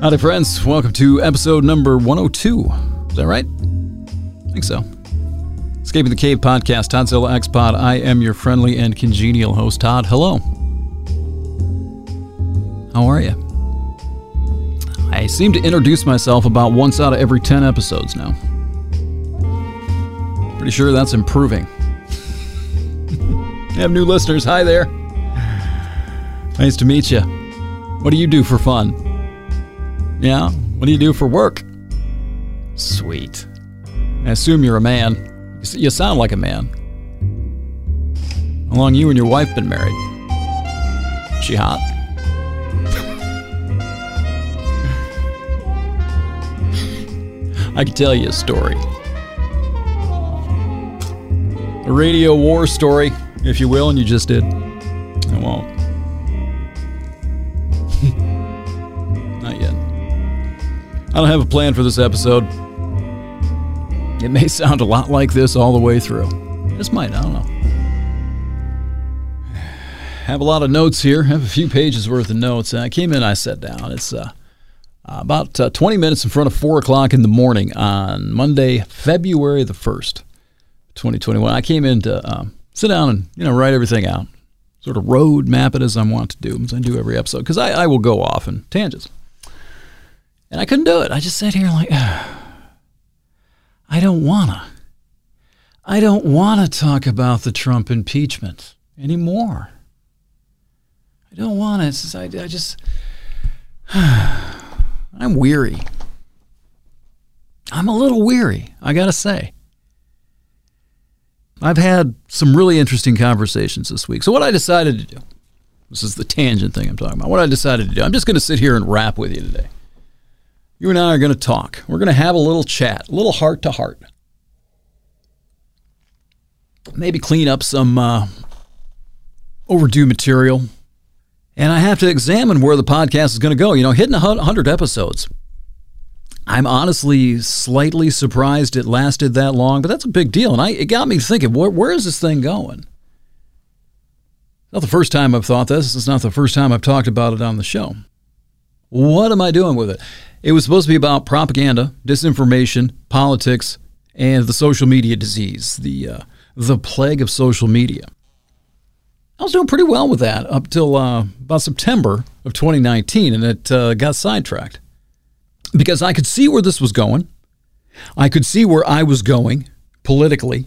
Howdy, friends. Welcome to episode number 102. Is that right? I think so. Escaping the Cave podcast, Toddzilla X Pod. I am your friendly and congenial host, Todd. Hello. How are you? I seem to introduce myself about once out of every 10 episodes now. Pretty sure that's improving. I have new listeners. Hi there. Nice to meet you. What do you do for fun? Yeah? What do you do for work? Sweet. I assume you're a man. You sound like a man. How long you and your wife been married? She hot? I could tell you a story. A radio war story, if you will, and you just did. I won't. I don't have a plan for this episode. It may sound a lot like this all the way through. This might, I don't know. Have a lot of notes here. Have a few pages worth of notes. I came in, I sat down. It's uh, about uh, 20 minutes in front of 4 o'clock in the morning on Monday, February the 1st, 2021. I came in to um, sit down and, you know, write everything out. Sort of road map it as I want to do, as I do every episode, because I, I will go off in tangents. And I couldn't do it. I just sat here like, I don't wanna. I don't wanna talk about the Trump impeachment anymore. I don't wanna. It's just, I, I just, I'm weary. I'm a little weary, I gotta say. I've had some really interesting conversations this week. So, what I decided to do, this is the tangent thing I'm talking about. What I decided to do, I'm just going to sit here and rap with you today. You and I are going to talk. We're going to have a little chat, a little heart to heart. Maybe clean up some uh, overdue material. And I have to examine where the podcast is going to go. You know, hitting 100 episodes. I'm honestly slightly surprised it lasted that long, but that's a big deal. And I, it got me thinking, where, where is this thing going? Not the first time I've thought this. It's not the first time I've talked about it on the show. What am I doing with it? It was supposed to be about propaganda, disinformation, politics, and the social media disease, the uh, the plague of social media. I was doing pretty well with that up till uh, about September of 2019, and it uh, got sidetracked because I could see where this was going. I could see where I was going politically.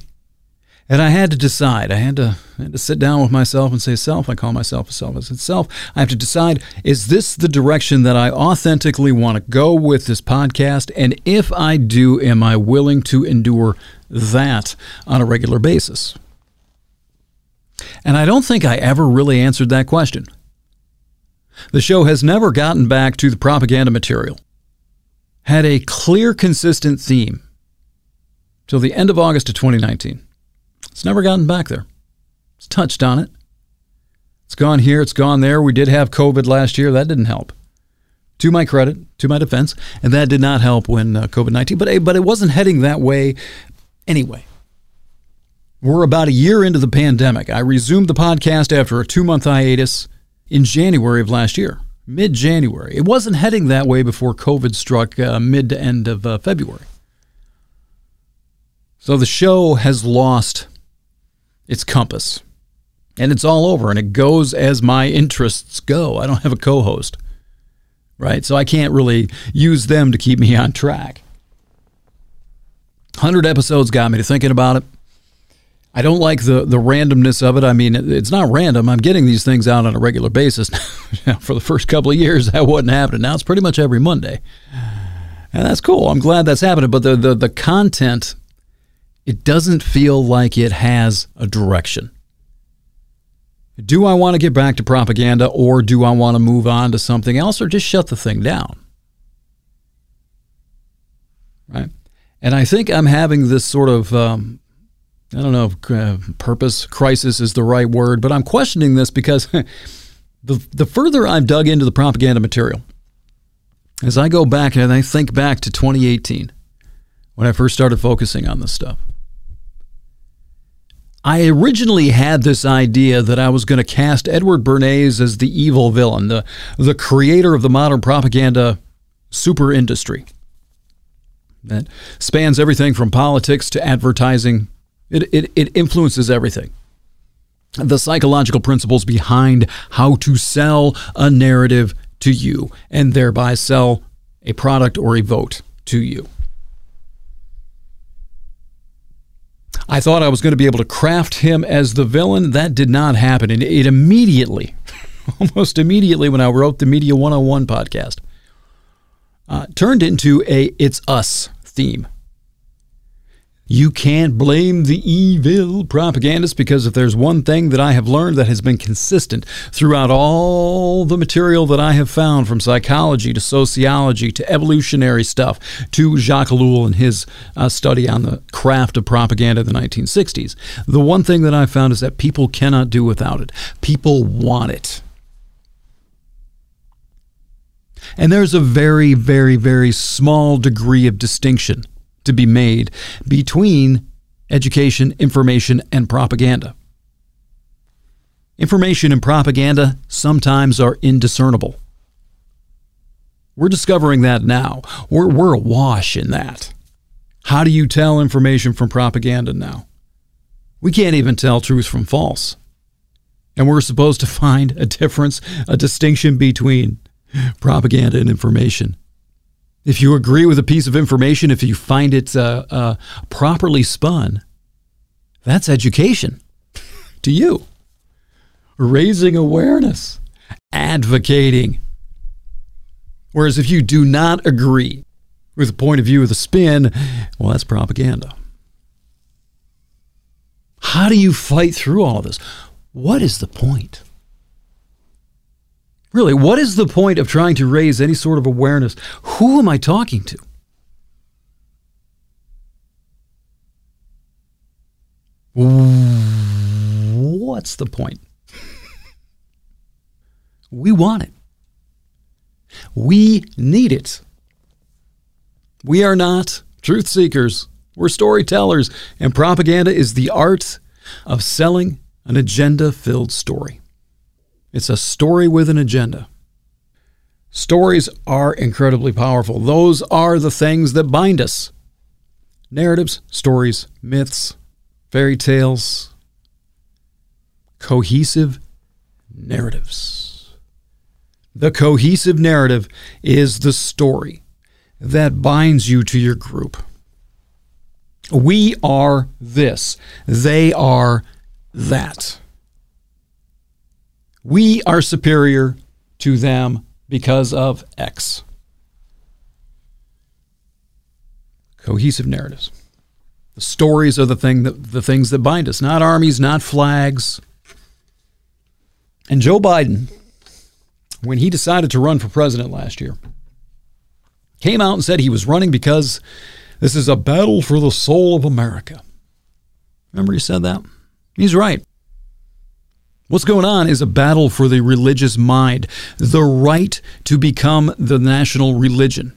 And I had to decide. I had to, I had to sit down with myself and say, Self, I call myself a self. I said, Self, I have to decide, is this the direction that I authentically want to go with this podcast? And if I do, am I willing to endure that on a regular basis? And I don't think I ever really answered that question. The show has never gotten back to the propaganda material had a clear, consistent theme till the end of August of 2019. It's never gotten back there. It's touched on it. It's gone here, it's gone there. We did have COVID last year. That didn't help. To my credit, to my defense, and that did not help when uh, COVID 19, but, but it wasn't heading that way anyway. We're about a year into the pandemic. I resumed the podcast after a two month hiatus in January of last year mid January. It wasn't heading that way before COVID struck uh, mid to end of uh, February. So the show has lost its compass. And it's all over, and it goes as my interests go. I don't have a co host, right? So I can't really use them to keep me on track. 100 episodes got me to thinking about it. I don't like the the randomness of it. I mean, it's not random. I'm getting these things out on a regular basis. For the first couple of years, that wasn't happening. Now it's pretty much every Monday, and that's cool. I'm glad that's happening. But the the, the content, it doesn't feel like it has a direction. Do I want to get back to propaganda, or do I want to move on to something else, or just shut the thing down? Right. And I think I'm having this sort of um, I don't know if uh, purpose crisis is the right word, but I'm questioning this because the the further I've dug into the propaganda material, as I go back and I think back to 2018 when I first started focusing on this stuff. I originally had this idea that I was going to cast Edward Bernays as the evil villain, the the creator of the modern propaganda super industry that spans everything from politics to advertising. It, it, it influences everything. The psychological principles behind how to sell a narrative to you and thereby sell a product or a vote to you. I thought I was going to be able to craft him as the villain. That did not happen. And it immediately, almost immediately, when I wrote the Media 101 podcast, uh, turned into a It's Us theme. You can't blame the evil propagandists because if there's one thing that I have learned that has been consistent throughout all the material that I have found from psychology to sociology to evolutionary stuff to Jacques Ellul and his uh, study on the craft of propaganda in the 1960s, the one thing that I found is that people cannot do without it. People want it. And there's a very, very, very small degree of distinction to be made between education, information, and propaganda. Information and propaganda sometimes are indiscernible. We're discovering that now. We're, we're awash in that. How do you tell information from propaganda now? We can't even tell truth from false. And we're supposed to find a difference, a distinction between propaganda and information. If you agree with a piece of information, if you find it uh, uh, properly spun, that's education to you. Raising awareness, advocating. Whereas if you do not agree with the point of view of the spin, well, that's propaganda. How do you fight through all of this? What is the point? Really, what is the point of trying to raise any sort of awareness? Who am I talking to? What's the point? We want it. We need it. We are not truth seekers. We're storytellers, and propaganda is the art of selling an agenda filled story. It's a story with an agenda. Stories are incredibly powerful. Those are the things that bind us narratives, stories, myths, fairy tales, cohesive narratives. The cohesive narrative is the story that binds you to your group. We are this, they are that. We are superior to them because of X. Cohesive narratives. The stories are the thing that the things that bind us, not armies, not flags. And Joe Biden, when he decided to run for president last year, came out and said he was running because this is a battle for the soul of America. Remember he said that? He's right. What's going on is a battle for the religious mind, the right to become the national religion.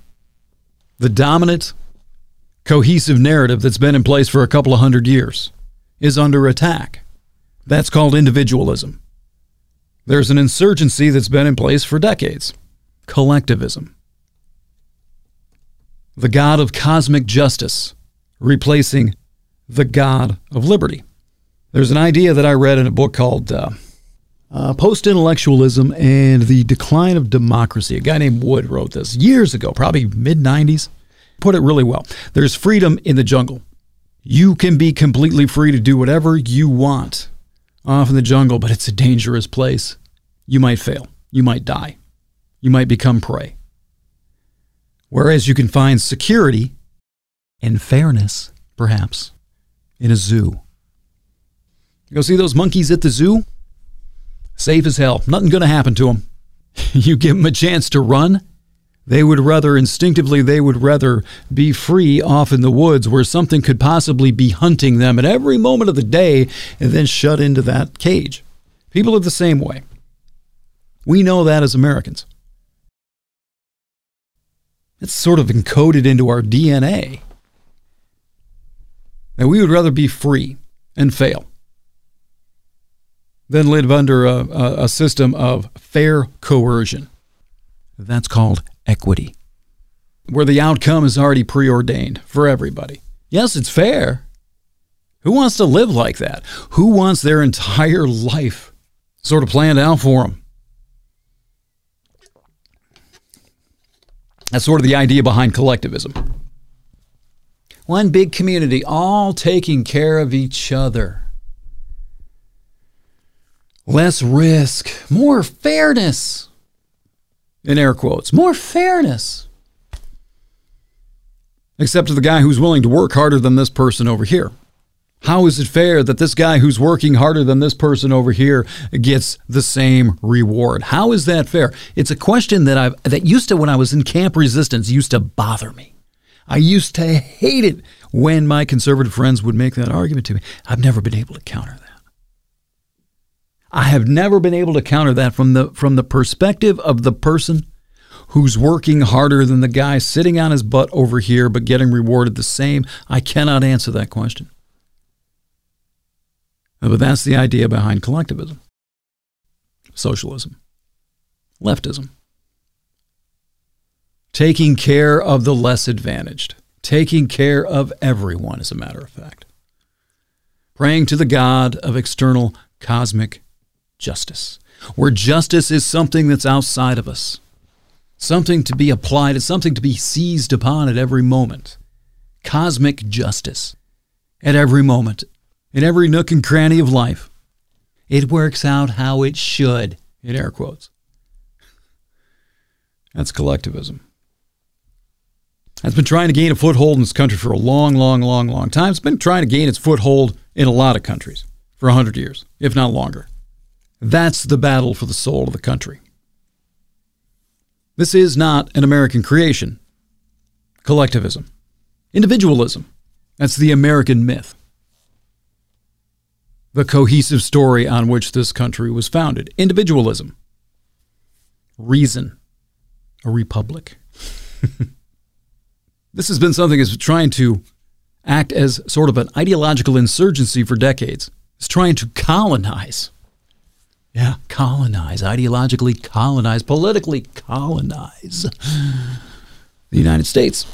The dominant, cohesive narrative that's been in place for a couple of hundred years is under attack. That's called individualism. There's an insurgency that's been in place for decades collectivism. The God of cosmic justice replacing the God of liberty. There's an idea that I read in a book called uh, uh, Post intellectualism and the decline of democracy. A guy named Wood wrote this years ago, probably mid 90s. Put it really well. There's freedom in the jungle. You can be completely free to do whatever you want off in the jungle, but it's a dangerous place. You might fail. You might die. You might become prey. Whereas you can find security and fairness, perhaps, in a zoo. You go see those monkeys at the zoo? Safe as hell. Nothing going to happen to them. you give them a chance to run, they would rather instinctively, they would rather be free off in the woods where something could possibly be hunting them at every moment of the day and then shut into that cage. People are the same way. We know that as Americans. It's sort of encoded into our DNA. And we would rather be free and fail than live under a, a system of fair coercion. That's called equity. where the outcome is already preordained for everybody. Yes, it's fair. Who wants to live like that? Who wants their entire life sort of planned out for them? That's sort of the idea behind collectivism. One big community, all taking care of each other. Less risk, more fairness. In air quotes, more fairness. Except to the guy who's willing to work harder than this person over here. How is it fair that this guy who's working harder than this person over here gets the same reward? How is that fair? It's a question that I've that used to when I was in camp resistance used to bother me. I used to hate it when my conservative friends would make that argument to me. I've never been able to counter that. I have never been able to counter that from the from the perspective of the person who's working harder than the guy sitting on his butt over here but getting rewarded the same. I cannot answer that question. Uh, but that's the idea behind collectivism, socialism, leftism. Taking care of the less advantaged, taking care of everyone, as a matter of fact. Praying to the God of external cosmic justice, where justice is something that's outside of us, something to be applied, it's something to be seized upon at every moment. Cosmic justice at every moment, in every nook and cranny of life. It works out how it should, in air quotes. That's collectivism. That's been trying to gain a foothold in this country for a long, long, long, long time. It's been trying to gain its foothold in a lot of countries for 100 years, if not longer. That's the battle for the soul of the country. This is not an American creation. Collectivism. Individualism. That's the American myth the cohesive story on which this country was founded individualism, reason, a republic. this has been something that's trying to act as sort of an ideological insurgency for decades. It's trying to colonize. Yeah, colonize, ideologically colonize, politically colonize the United States.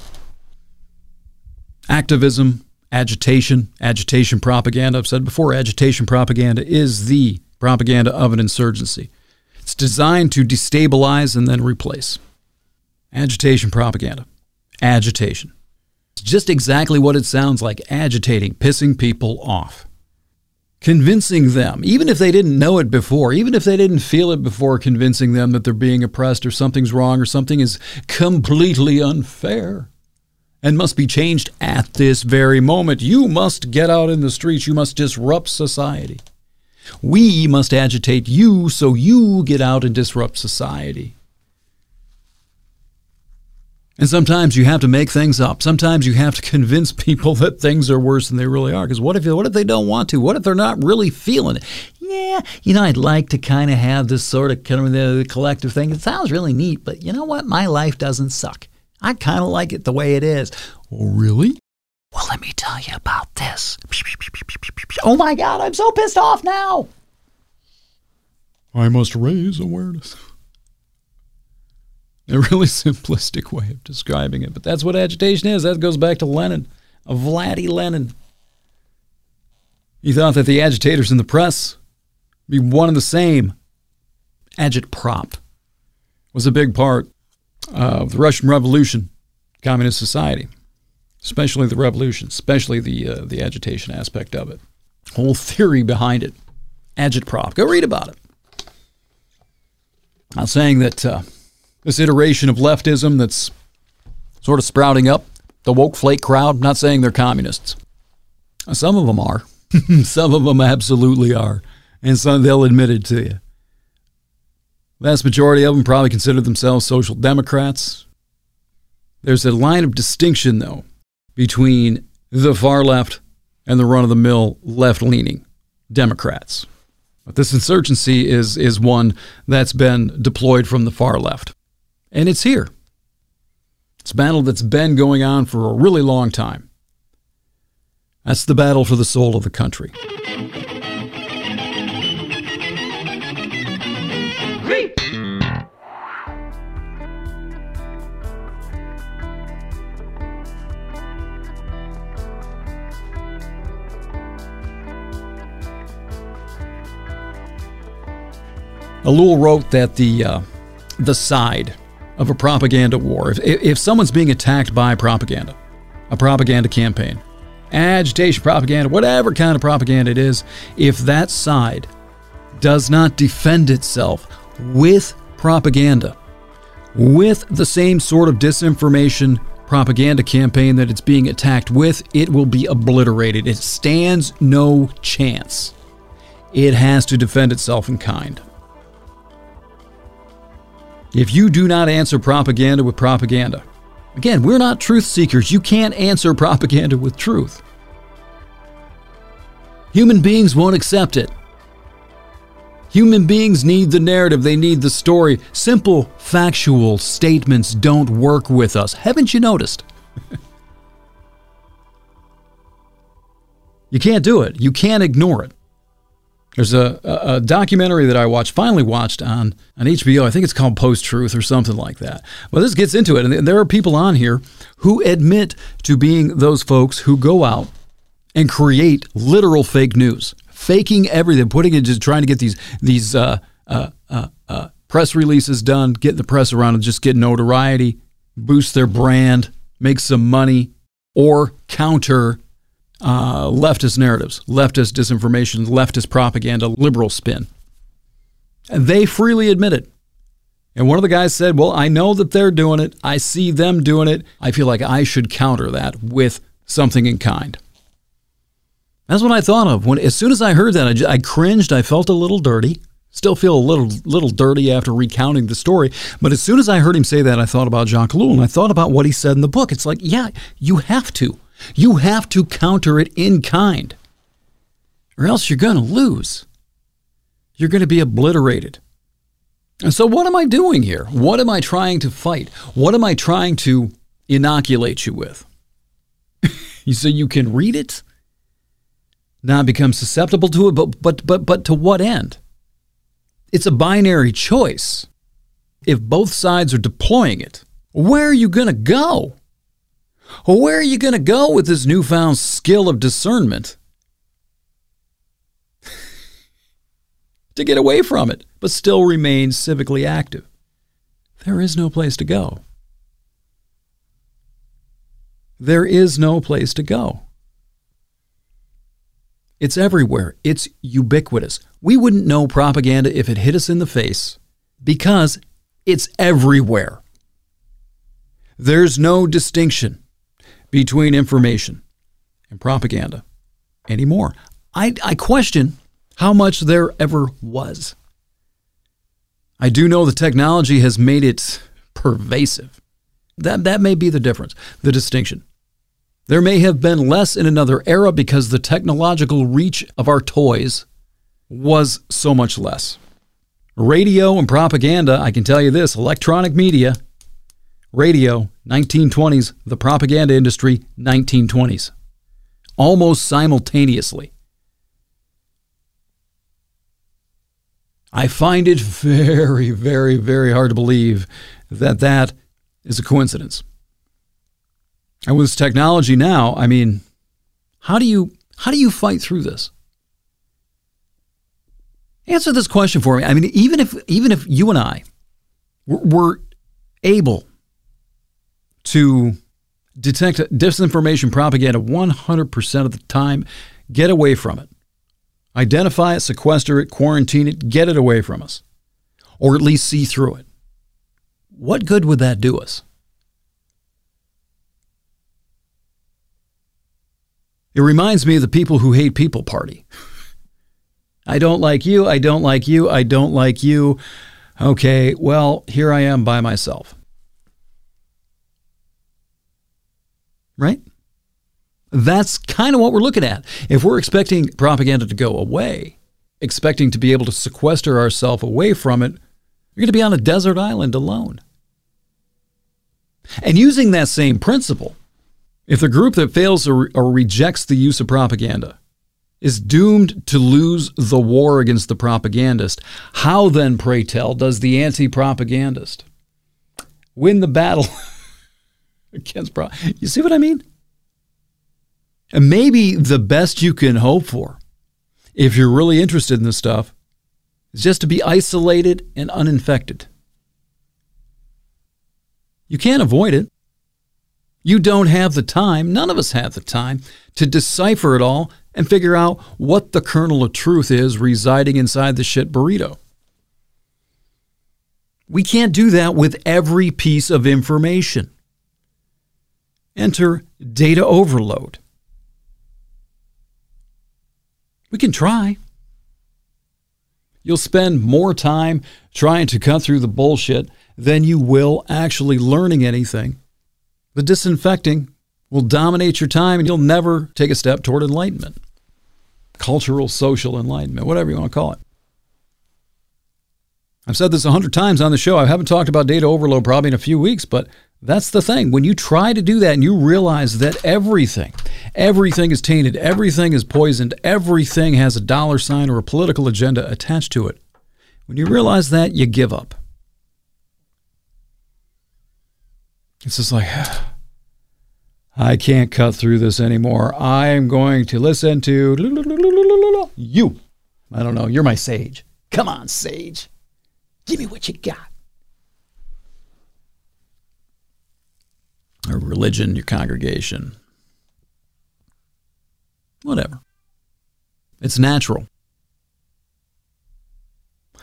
Activism, agitation, agitation propaganda. I've said before, agitation propaganda is the propaganda of an insurgency. It's designed to destabilize and then replace. Agitation propaganda. Agitation. It's just exactly what it sounds like agitating, pissing people off. Convincing them, even if they didn't know it before, even if they didn't feel it before, convincing them that they're being oppressed or something's wrong or something is completely unfair and must be changed at this very moment. You must get out in the streets. You must disrupt society. We must agitate you so you get out and disrupt society. And sometimes you have to make things up. Sometimes you have to convince people that things are worse than they really are. Because what if what if they don't want to? What if they're not really feeling it? Yeah, you know, I'd like to kind of have this sort of kind of the collective thing. It sounds really neat, but you know what? My life doesn't suck. I kind of like it the way it is. Oh, really? Well, let me tell you about this. Oh my God, I'm so pissed off now. I must raise awareness. A really simplistic way of describing it, but that's what agitation is. That goes back to Lenin, Vladdy Lenin. He thought that the agitators in the press be one and the same. Agitprop was a big part of the Russian Revolution, communist society, especially the revolution, especially the uh, the agitation aspect of it, whole theory behind it, agitprop. Go read about it. I'm saying that uh, this iteration of leftism that's sort of sprouting up, the woke flake crowd. not saying they're communists. Some of them are. some of them absolutely are, and some they'll admit it to you. Vast majority of them probably consider themselves social democrats. There's a line of distinction, though, between the far left and the run of the mill left leaning Democrats. But this insurgency is, is one that's been deployed from the far left and it's here. It's a battle that's been going on for a really long time. That's the battle for the soul of the country. Ellul wrote that the uh, the side of a propaganda war, if, if someone's being attacked by propaganda, a propaganda campaign, agitation propaganda, whatever kind of propaganda it is, if that side does not defend itself with propaganda, with the same sort of disinformation propaganda campaign that it's being attacked with, it will be obliterated. It stands no chance. It has to defend itself in kind. If you do not answer propaganda with propaganda, again, we're not truth seekers. You can't answer propaganda with truth. Human beings won't accept it. Human beings need the narrative, they need the story. Simple, factual statements don't work with us. Haven't you noticed? you can't do it, you can't ignore it. There's a, a, documentary that I watched, finally watched on, on HBO. I think it's called Post Truth or something like that. Well, this gets into it. And there are people on here who admit to being those folks who go out and create literal fake news faking everything, putting it, just trying to get these these uh, uh, uh, uh, press releases done, get the press around and just get notoriety, boost their brand, make some money, or counter uh, leftist narratives, leftist disinformation, leftist propaganda, liberal spin. And they freely admit it. And one of the guys said, Well, I know that they're doing it. I see them doing it. I feel like I should counter that with something in kind. That's what I thought of when as soon as I heard that I, just, I cringed. I felt a little dirty. Still feel a little little dirty after recounting the story. But as soon as I heard him say that, I thought about Jacques Ellul and I thought about what he said in the book. It's like, yeah, you have to. You have to counter it in kind, or else you're going to lose. You're going to be obliterated. And so, what am I doing here? What am I trying to fight? What am I trying to inoculate you with? you say you can read it? not become susceptible to it, but, but, but, but to what end? It's a binary choice. If both sides are deploying it, where are you going to go? Where are you going to go with this newfound skill of discernment? to get away from it, but still remain civically active. There is no place to go. There is no place to go. It's everywhere. It's ubiquitous. We wouldn't know propaganda if it hit us in the face because it's everywhere. There's no distinction between information and propaganda anymore. I, I question how much there ever was. I do know the technology has made it pervasive. That, that may be the difference, the distinction. There may have been less in another era because the technological reach of our toys was so much less. Radio and propaganda, I can tell you this electronic media, radio, 1920s, the propaganda industry, 1920s, almost simultaneously. I find it very, very, very hard to believe that that is a coincidence. And with technology now, I mean, how do you how do you fight through this? Answer this question for me. I mean, even if even if you and I were able to detect disinformation propaganda 100% of the time, get away from it. Identify it, sequester it, quarantine it, get it away from us, or at least see through it. What good would that do us? It reminds me of the people who hate people party. I don't like you. I don't like you. I don't like you. Okay, well, here I am by myself. Right? That's kind of what we're looking at. If we're expecting propaganda to go away, expecting to be able to sequester ourselves away from it, you're going to be on a desert island alone. And using that same principle, if the group that fails or, or rejects the use of propaganda is doomed to lose the war against the propagandist, how then, pray tell, does the anti propagandist win the battle pro? You see what I mean? And maybe the best you can hope for, if you're really interested in this stuff, is just to be isolated and uninfected. You can't avoid it. You don't have the time, none of us have the time, to decipher it all and figure out what the kernel of truth is residing inside the shit burrito. We can't do that with every piece of information. Enter data overload. We can try. You'll spend more time trying to cut through the bullshit than you will actually learning anything. The disinfecting will dominate your time and you'll never take a step toward enlightenment. Cultural, social enlightenment, whatever you want to call it. I've said this a hundred times on the show. I haven't talked about data overload probably in a few weeks, but that's the thing. When you try to do that and you realize that everything, everything is tainted, everything is poisoned, everything has a dollar sign or a political agenda attached to it, when you realize that, you give up. It's just like, I can't cut through this anymore. I am going to listen to you. I don't know. You're my sage. Come on, sage. Give me what you got. Or religion, your congregation. Whatever. It's natural.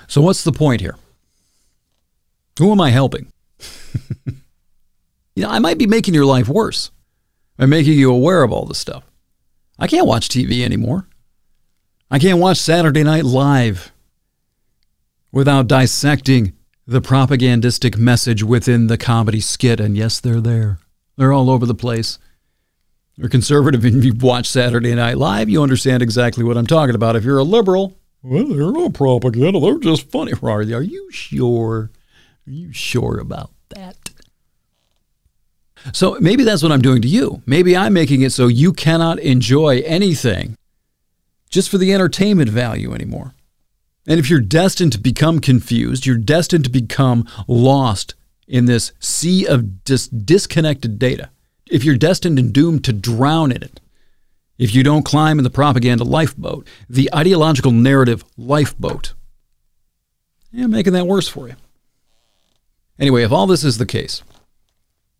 So, what's the point here? Who am I helping? you know, I might be making your life worse by making you aware of all this stuff. I can't watch TV anymore. I can't watch Saturday Night Live without dissecting the propagandistic message within the comedy skit. And yes, they're there. They're all over the place. You're conservative and you watch Saturday Night Live, you understand exactly what I'm talking about. If you're a liberal, well, they're all propaganda. They're just funny. Are you sure? Are you sure about that? So maybe that's what I'm doing to you. Maybe I'm making it so you cannot enjoy anything just for the entertainment value anymore. And if you're destined to become confused, you're destined to become lost in this sea of dis- disconnected data. If you're destined and doomed to drown in it, if you don't climb in the propaganda lifeboat, the ideological narrative lifeboat, yeah, making that worse for you. Anyway, if all this is the case,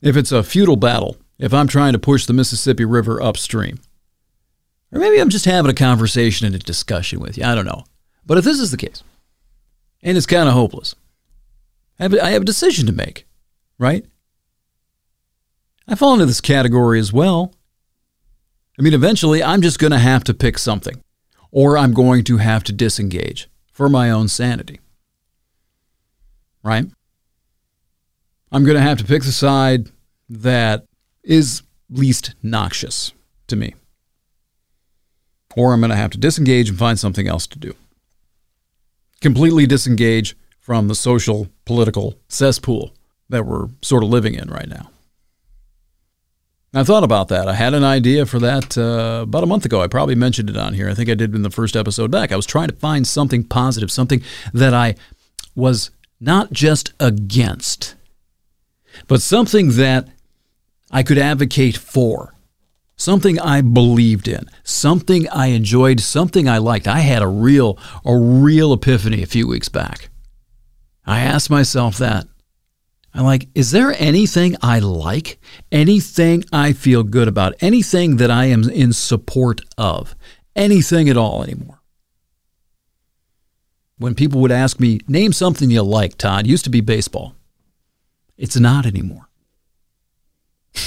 if it's a futile battle, if I'm trying to push the Mississippi River upstream, or maybe I'm just having a conversation and a discussion with you, I don't know. But if this is the case, and it's kind of hopeless, I have, have a decision to make, right? I fall into this category as well. I mean, eventually, I'm just going to have to pick something, or I'm going to have to disengage for my own sanity. Right? I'm going to have to pick the side that is least noxious to me. Or I'm going to have to disengage and find something else to do completely disengage from the social political cesspool that we're sort of living in right now. I thought about that. I had an idea for that uh, about a month ago. I probably mentioned it on here. I think I did in the first episode back. I was trying to find something positive, something that I was not just against, but something that I could advocate for something I believed in, something I enjoyed, something I liked. I had a real, a real epiphany a few weeks back. I asked myself that. I'm like, is there anything I like? Anything I feel good about? Anything that I am in support of? Anything at all anymore? When people would ask me, name something you like, Todd, used to be baseball. It's not anymore.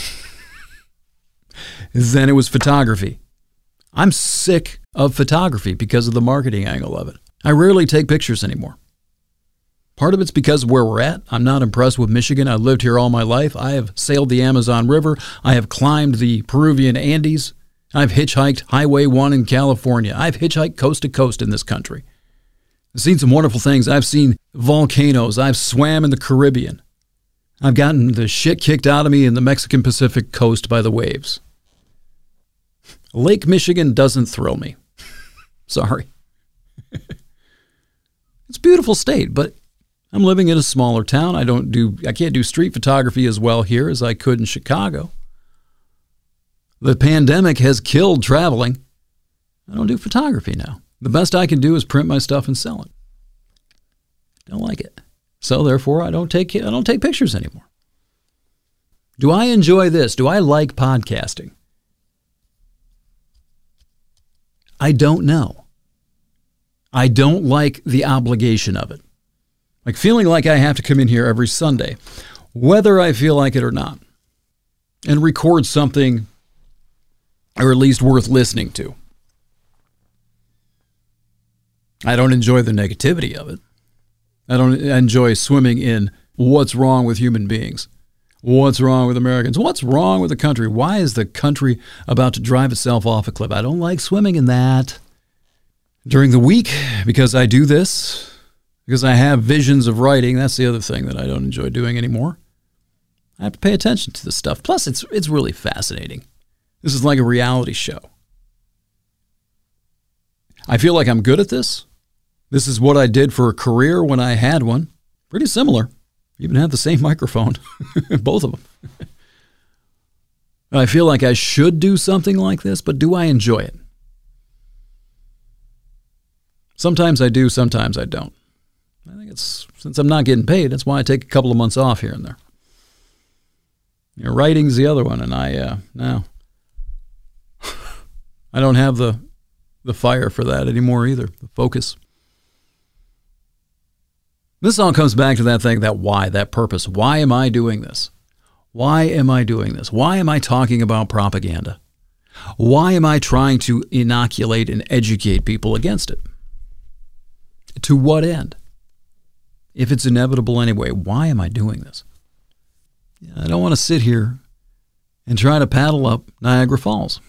Then it was photography. I'm sick of photography because of the marketing angle of it. I rarely take pictures anymore. Part of it's because of where we're at. I'm not impressed with Michigan. I lived here all my life. I have sailed the Amazon River. I have climbed the Peruvian Andes. I've hitchhiked Highway 1 in California. I've hitchhiked coast to coast in this country. I've seen some wonderful things. I've seen volcanoes. I've swam in the Caribbean. I've gotten the shit kicked out of me in the Mexican Pacific coast by the waves. Lake Michigan doesn't thrill me. Sorry. it's a beautiful state, but I'm living in a smaller town. I don't do I can't do street photography as well here as I could in Chicago. The pandemic has killed traveling. I don't do photography now. The best I can do is print my stuff and sell it. Don't like it. So therefore, I don't take I don't take pictures anymore. Do I enjoy this? Do I like podcasting? I don't know. I don't like the obligation of it. Like feeling like I have to come in here every Sunday, whether I feel like it or not, and record something or at least worth listening to. I don't enjoy the negativity of it. I don't enjoy swimming in what's wrong with human beings. What's wrong with Americans? What's wrong with the country? Why is the country about to drive itself off a cliff? I don't like swimming in that. During the week, because I do this, because I have visions of writing, that's the other thing that I don't enjoy doing anymore. I have to pay attention to this stuff. Plus, it's, it's really fascinating. This is like a reality show. I feel like I'm good at this. This is what I did for a career when I had one. Pretty similar. Even have the same microphone, both of them. I feel like I should do something like this, but do I enjoy it? Sometimes I do, sometimes I don't. It's since I'm not getting paid, that's why I take a couple of months off here and there. You know, writing's the other one, and I uh, no, I don't have the the fire for that anymore either. The focus. This all comes back to that thing, that why, that purpose. Why am I doing this? Why am I doing this? Why am I talking about propaganda? Why am I trying to inoculate and educate people against it? To what end? If it's inevitable anyway, why am I doing this? I don't want to sit here and try to paddle up Niagara Falls.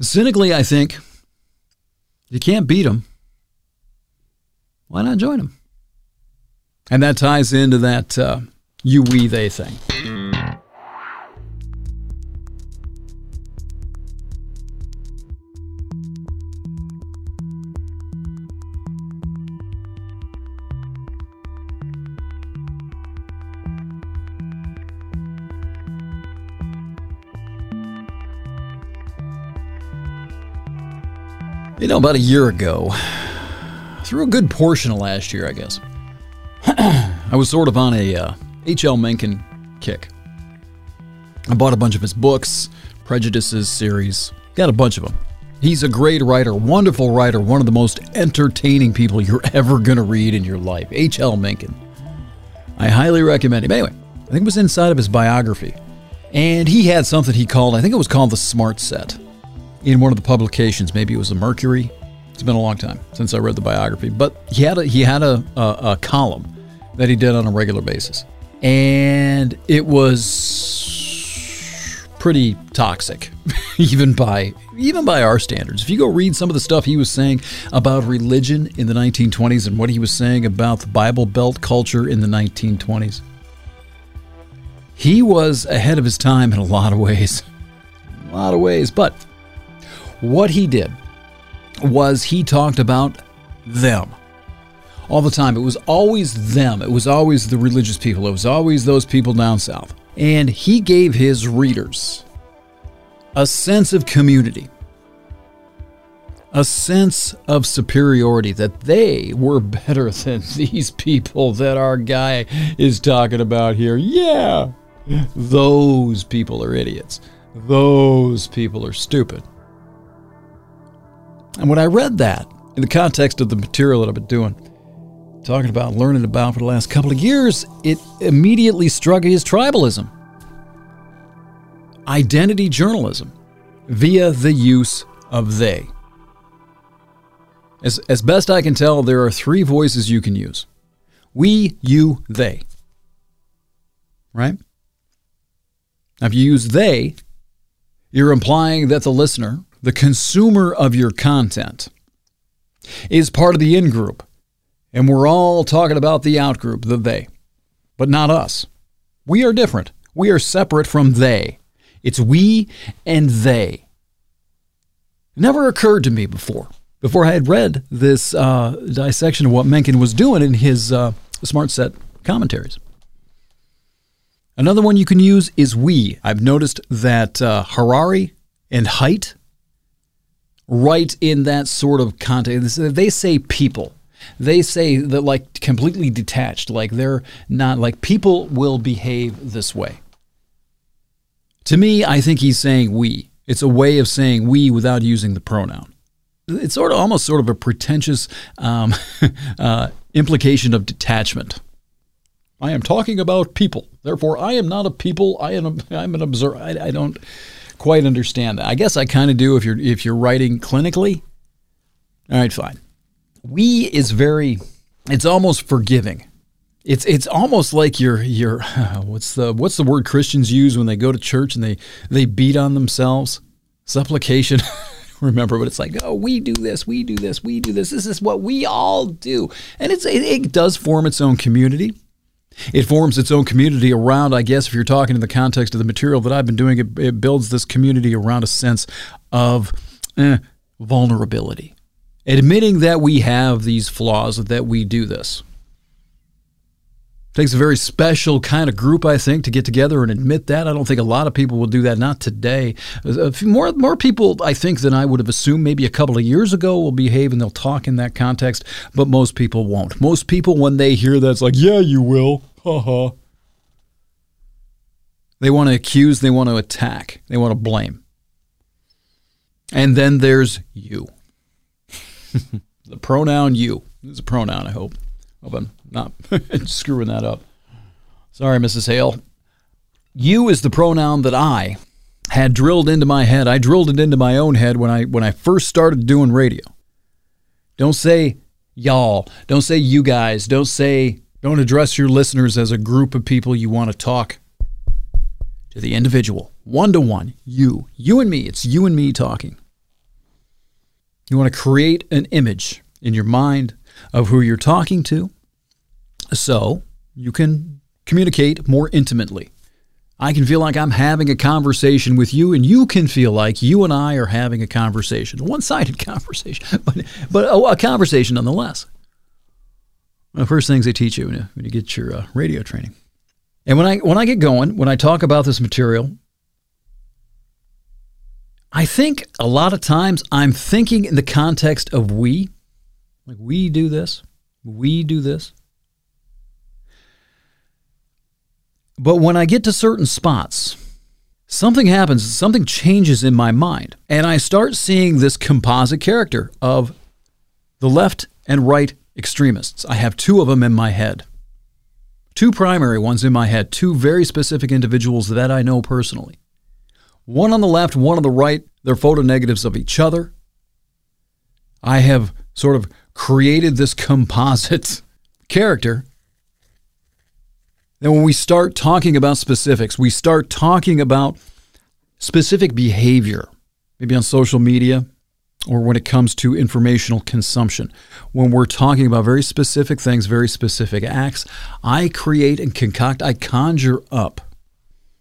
Cynically, I think you can't beat them. Why not join them? And that ties into that uh, you, we, they thing. You know, about a year ago, through a good portion of last year, I guess, I was sort of on a uh, H.L. Mencken kick. I bought a bunch of his books, Prejudices series, got a bunch of them. He's a great writer, wonderful writer, one of the most entertaining people you're ever going to read in your life. H.L. Mencken. I highly recommend him. Anyway, I think it was inside of his biography. And he had something he called, I think it was called the Smart Set in one of the publications. Maybe it was the Mercury. It's been a long time since I read the biography, but he had a, he had a, a, a column that he did on a regular basis. And it was pretty toxic, even by even by our standards. If you go read some of the stuff he was saying about religion in the 1920s and what he was saying about the Bible Belt culture in the 1920s, he was ahead of his time in a lot of ways. A lot of ways. But what he did was he talked about them all the time. It was always them. It was always the religious people. It was always those people down south. And he gave his readers a sense of community, a sense of superiority that they were better than these people that our guy is talking about here. Yeah, those people are idiots. Those people are stupid. And when I read that in the context of the material that I've been doing, talking about, learning about for the last couple of years, it immediately struck me as tribalism. Identity journalism via the use of they. As, as best I can tell, there are three voices you can use we, you, they. Right? Now, if you use they, you're implying that the listener, the consumer of your content, is part of the in group and we're all talking about the out group, the they, but not us. We are different. We are separate from they. It's we and they. Never occurred to me before. Before I had read this uh, dissection of what Mencken was doing in his uh, Smart Set commentaries. Another one you can use is we. I've noticed that uh, Harari and Haidt write in that sort of context. They say people They say that like completely detached, like they're not like people will behave this way. To me, I think he's saying we. It's a way of saying we without using the pronoun. It's sort of almost sort of a pretentious um, uh, implication of detachment. I am talking about people. Therefore, I am not a people. I am. A, I'm an observer. I, I don't quite understand that. I guess I kind of do if you're if you're writing clinically. All right, fine. We is very. It's almost forgiving. It's it's almost like you're you're what's the what's the word Christians use when they go to church and they they beat on themselves? Supplication. Remember, but it's like, oh, we do this, we do this, we do this. This is what we all do, and it's it, it does form its own community. It forms its own community around, I guess, if you're talking in the context of the material that I've been doing, it, it builds this community around a sense of eh, vulnerability, admitting that we have these flaws, that we do this takes a very special kind of group, I think, to get together and admit that. I don't think a lot of people will do that. Not today. more more people, I think, than I would have assumed maybe a couple of years ago will behave and they'll talk in that context, but most people won't. Most people, when they hear that, it's like, yeah, you will. Ha ha. They want to accuse, they want to attack, they want to blame. And then there's you. the pronoun you. It's a pronoun, I hope. Hope I'm not screwing that up. Sorry, Mrs. Hale. You is the pronoun that I had drilled into my head. I drilled it into my own head when I when I first started doing radio. Don't say y'all. Don't say you guys. Don't say don't address your listeners as a group of people you want to talk to the individual, one to one, you, you and me. It's you and me talking. You want to create an image in your mind of who you're talking to so you can communicate more intimately. I can feel like I'm having a conversation with you, and you can feel like you and I are having a conversation, a one sided conversation, but, but a, a, conversation nonetheless. the first things they teach you when you, when you get your uh, radio training. And when I, when I get going, when I talk about this material, I think a lot of times I'm thinking in the context of we. Like, we do this, we do this. But when I get to certain spots, something happens, something changes in my mind, and I start seeing this composite character of the left and right extremists. I have two of them in my head. Two primary ones in my head, two very specific individuals that I know personally. One on the left, one on the right, they're photo negatives of each other. I have sort of created this composite character and when we start talking about specifics, we start talking about specific behavior, maybe on social media or when it comes to informational consumption. When we're talking about very specific things, very specific acts, I create and concoct, I conjure up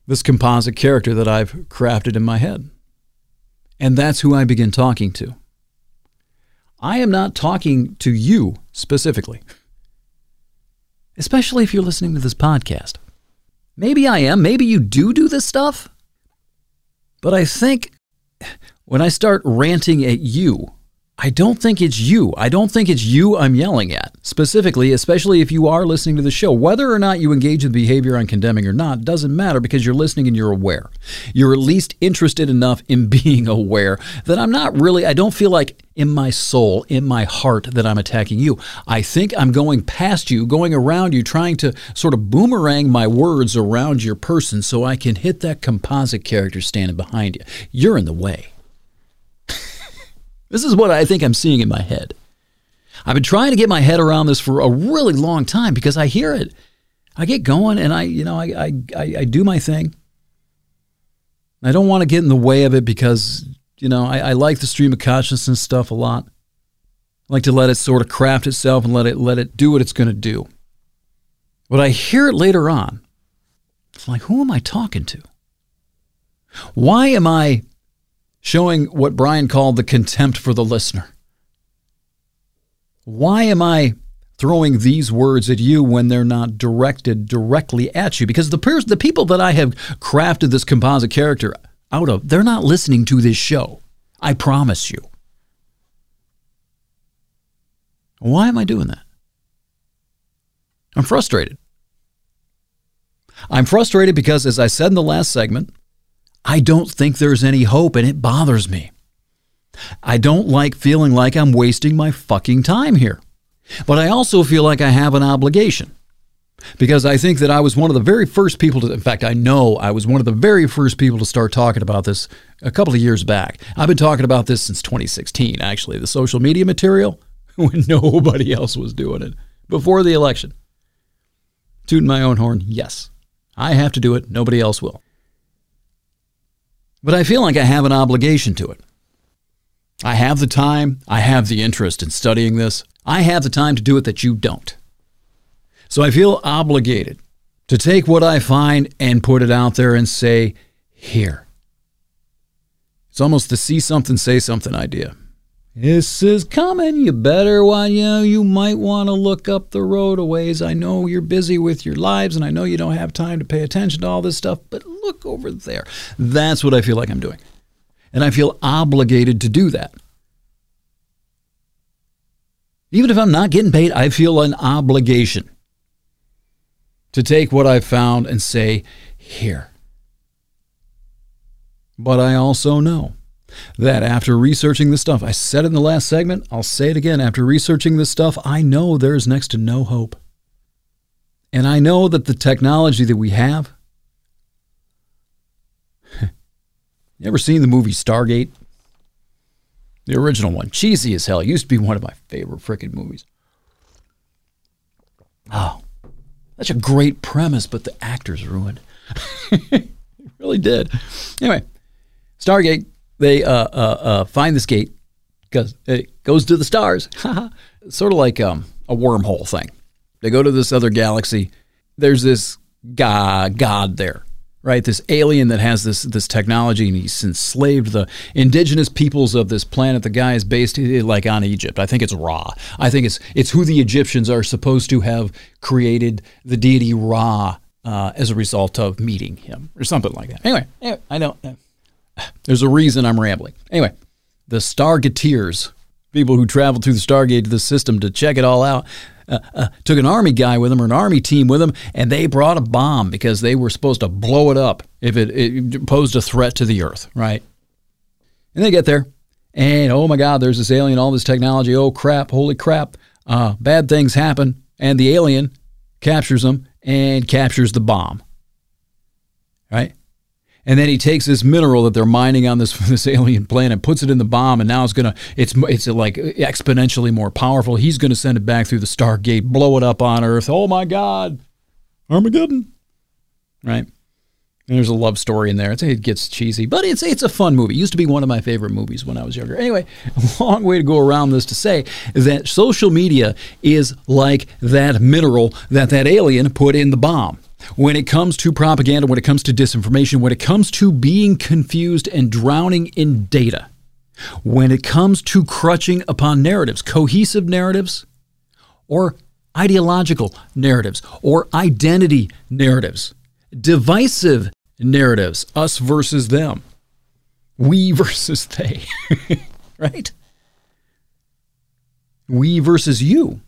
this composite character that I've crafted in my head. And that's who I begin talking to. I am not talking to you specifically especially if you're listening to this podcast. Maybe I am. Maybe you do do this stuff. But I think when I start ranting at you, I don't think it's you. I don't think it's you I'm yelling at. Specifically, especially if you are listening to the show. Whether or not you engage in behavior I'm condemning or not doesn't matter because you're listening and you're aware. You're at least interested enough in being aware that I'm not really, I don't feel like in my soul, in my heart, that I'm attacking you. I think I'm going past you, going around you, trying to sort of boomerang my words around your person so I can hit that composite character standing behind you. You're in the way. This is what I think I'm seeing in my head. I've been trying to get my head around this for a really long time because I hear it. I get going and I, you know, I, I, I, I do my thing. I don't want to get in the way of it because, you know, I, I like the stream of consciousness stuff a lot. I like to let it sort of craft itself and let it let it do what it's going to do. But I hear it later on. It's like, who am I talking to? Why am I showing what Brian called the contempt for the listener. Why am I throwing these words at you when they're not directed directly at you? Because the, pers- the people that I have crafted this composite character out of, they're not listening to this show. I promise you. Why am I doing that? I'm frustrated. I'm frustrated because, as I said in the last segment, I don't think there's any hope and it bothers me. I don't like feeling like I'm wasting my fucking time here. But I also feel like I have an obligation because I think that I was one of the very first people to, in fact, I know I was one of the very first people to start talking about this a couple of years back. I've been talking about this since 2016, actually, the social media material when nobody else was doing it before the election. Tooting my own horn, yes. I have to do it, nobody else will. But I feel like I have an obligation to it. I have the time, I have the interest in studying this. I have the time to do it that you don't. So I feel obligated to take what I find and put it out there and say, here. It's almost the see something, say something idea. This is coming. You better want you know, you might want to look up the road a ways. I know you're busy with your lives and I know you don't have time to pay attention to all this stuff, but look over there. That's what I feel like I'm doing. And I feel obligated to do that. Even if I'm not getting paid, I feel an obligation to take what I've found and say, here. But I also know that after researching this stuff, I said in the last segment, I'll say it again. After researching this stuff, I know there's next to no hope. And I know that the technology that we have. you ever seen the movie Stargate? The original one. Cheesy as hell. It used to be one of my favorite freaking movies. Oh, such a great premise, but the actors ruined. it really did. Anyway, Stargate they uh, uh, uh, find this gate because it goes to the stars. sort of like um, a wormhole thing. They go to this other galaxy. There's this god, god there, right? This alien that has this this technology, and he's enslaved the indigenous peoples of this planet. The guy is based eh, like on Egypt. I think it's Ra. I think it's it's who the Egyptians are supposed to have created the deity Ra uh, as a result of meeting him, or something like that. Anyway, anyway I know there's a reason I'm rambling. Anyway, the Stargateers, people who traveled through the Stargate to the system to check it all out, uh, uh, took an army guy with them or an army team with them, and they brought a bomb because they were supposed to blow it up if it, it posed a threat to the Earth, right? And they get there, and oh my God, there's this alien, all this technology. Oh crap, holy crap. Uh, bad things happen, and the alien captures them and captures the bomb, right? And then he takes this mineral that they're mining on this this alien planet, puts it in the bomb, and now it's gonna it's it's like exponentially more powerful. He's gonna send it back through the Stargate, blow it up on Earth. Oh my God, Armageddon, right? And there's a love story in there. It's, it gets cheesy, but it's it's a fun movie. It used to be one of my favorite movies when I was younger. Anyway, a long way to go around this to say that social media is like that mineral that that alien put in the bomb. When it comes to propaganda, when it comes to disinformation, when it comes to being confused and drowning in data, when it comes to crutching upon narratives, cohesive narratives, or ideological narratives, or identity narratives, divisive narratives, us versus them, we versus they, right? We versus you,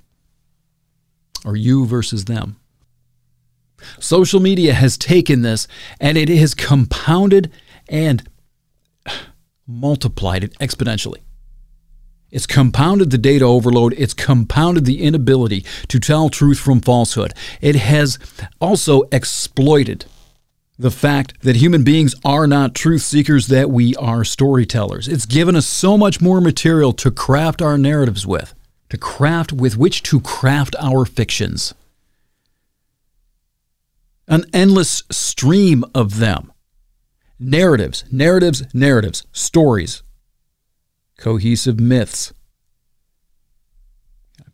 or you versus them. Social media has taken this and it has compounded and multiplied it exponentially. It's compounded the data overload. It's compounded the inability to tell truth from falsehood. It has also exploited the fact that human beings are not truth seekers, that we are storytellers. It's given us so much more material to craft our narratives with, to craft with which to craft our fictions an endless stream of them. Narratives, narratives, narratives, stories, cohesive myths.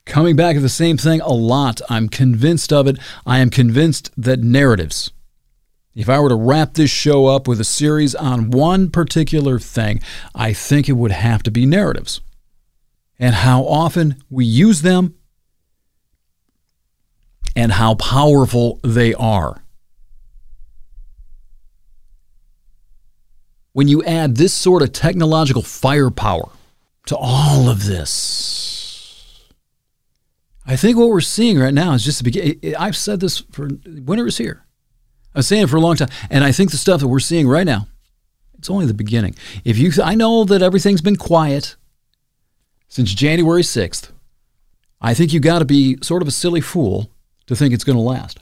Coming back to the same thing a lot. I'm convinced of it. I am convinced that narratives, if I were to wrap this show up with a series on one particular thing, I think it would have to be narratives. And how often we use them and how powerful they are. When you add this sort of technological firepower to all of this, I think what we're seeing right now is just the beginning. I've said this for winter is here. I was saying it for a long time, and I think the stuff that we're seeing right now, it's only the beginning. If you, I know that everything's been quiet since January sixth. I think you got to be sort of a silly fool to think it's going to last.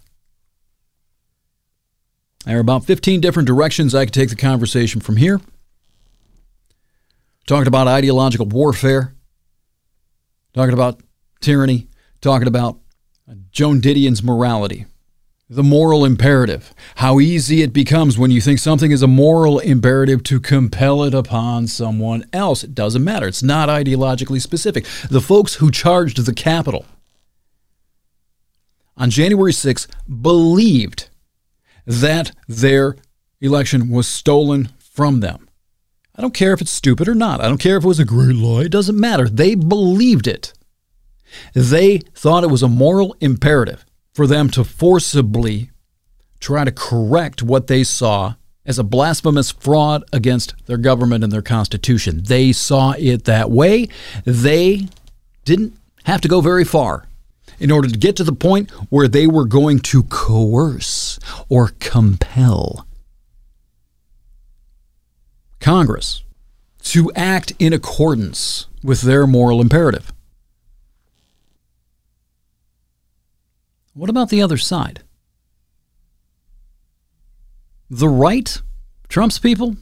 There are about 15 different directions I could take the conversation from here. Talking about ideological warfare, talking about tyranny, talking about Joan Didion's morality, the moral imperative, how easy it becomes when you think something is a moral imperative to compel it upon someone else. It doesn't matter. It's not ideologically specific. The folks who charged the Capitol on January 6th believed that their election was stolen from them. I don't care if it's stupid or not. I don't care if it was a great lie. It doesn't matter. They believed it. They thought it was a moral imperative for them to forcibly try to correct what they saw as a blasphemous fraud against their government and their constitution. They saw it that way. They didn't have to go very far in order to get to the point where they were going to coerce or compel Congress to act in accordance with their moral imperative. What about the other side? The right, Trump's people,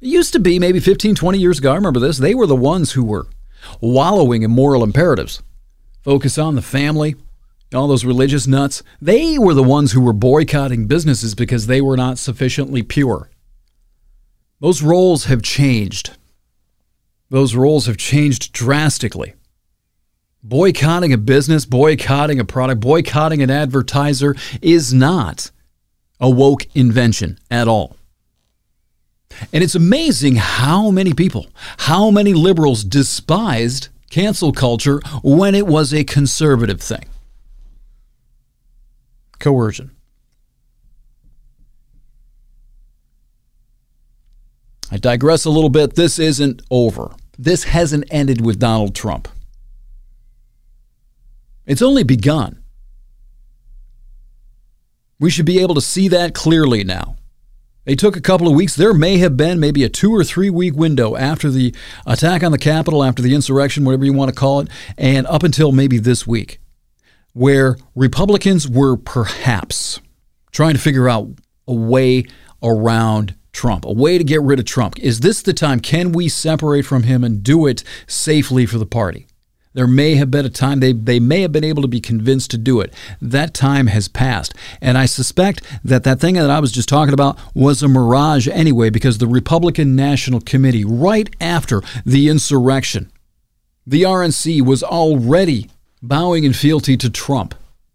it used to be maybe 15, 20 years ago. I remember this. They were the ones who were wallowing in moral imperatives focus on the family, all those religious nuts, they were the ones who were boycotting businesses because they were not sufficiently pure. Those roles have changed. Those roles have changed drastically. Boycotting a business, boycotting a product, boycotting an advertiser is not a woke invention at all. And it's amazing how many people, how many liberals despised cancel culture when it was a conservative thing. Coercion. I digress a little bit. This isn't over. This hasn't ended with Donald Trump. It's only begun. We should be able to see that clearly now. They took a couple of weeks. There may have been maybe a two or three week window after the attack on the Capitol, after the insurrection, whatever you want to call it, and up until maybe this week, where Republicans were perhaps trying to figure out a way around Trump, a way to get rid of Trump. Is this the time? Can we separate from him and do it safely for the party? There may have been a time they, they may have been able to be convinced to do it. That time has passed. And I suspect that that thing that I was just talking about was a mirage anyway, because the Republican National Committee, right after the insurrection, the RNC was already bowing in fealty to Trump.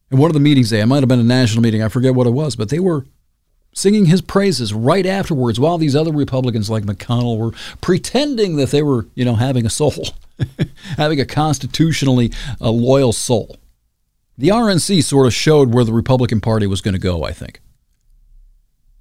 And one of the meetings they, it might have been a national meeting, I forget what it was, but they were singing his praises right afterwards while these other Republicans like McConnell were pretending that they were, you know, having a soul. having a constitutionally uh, loyal soul. The RNC sort of showed where the Republican Party was going to go, I think.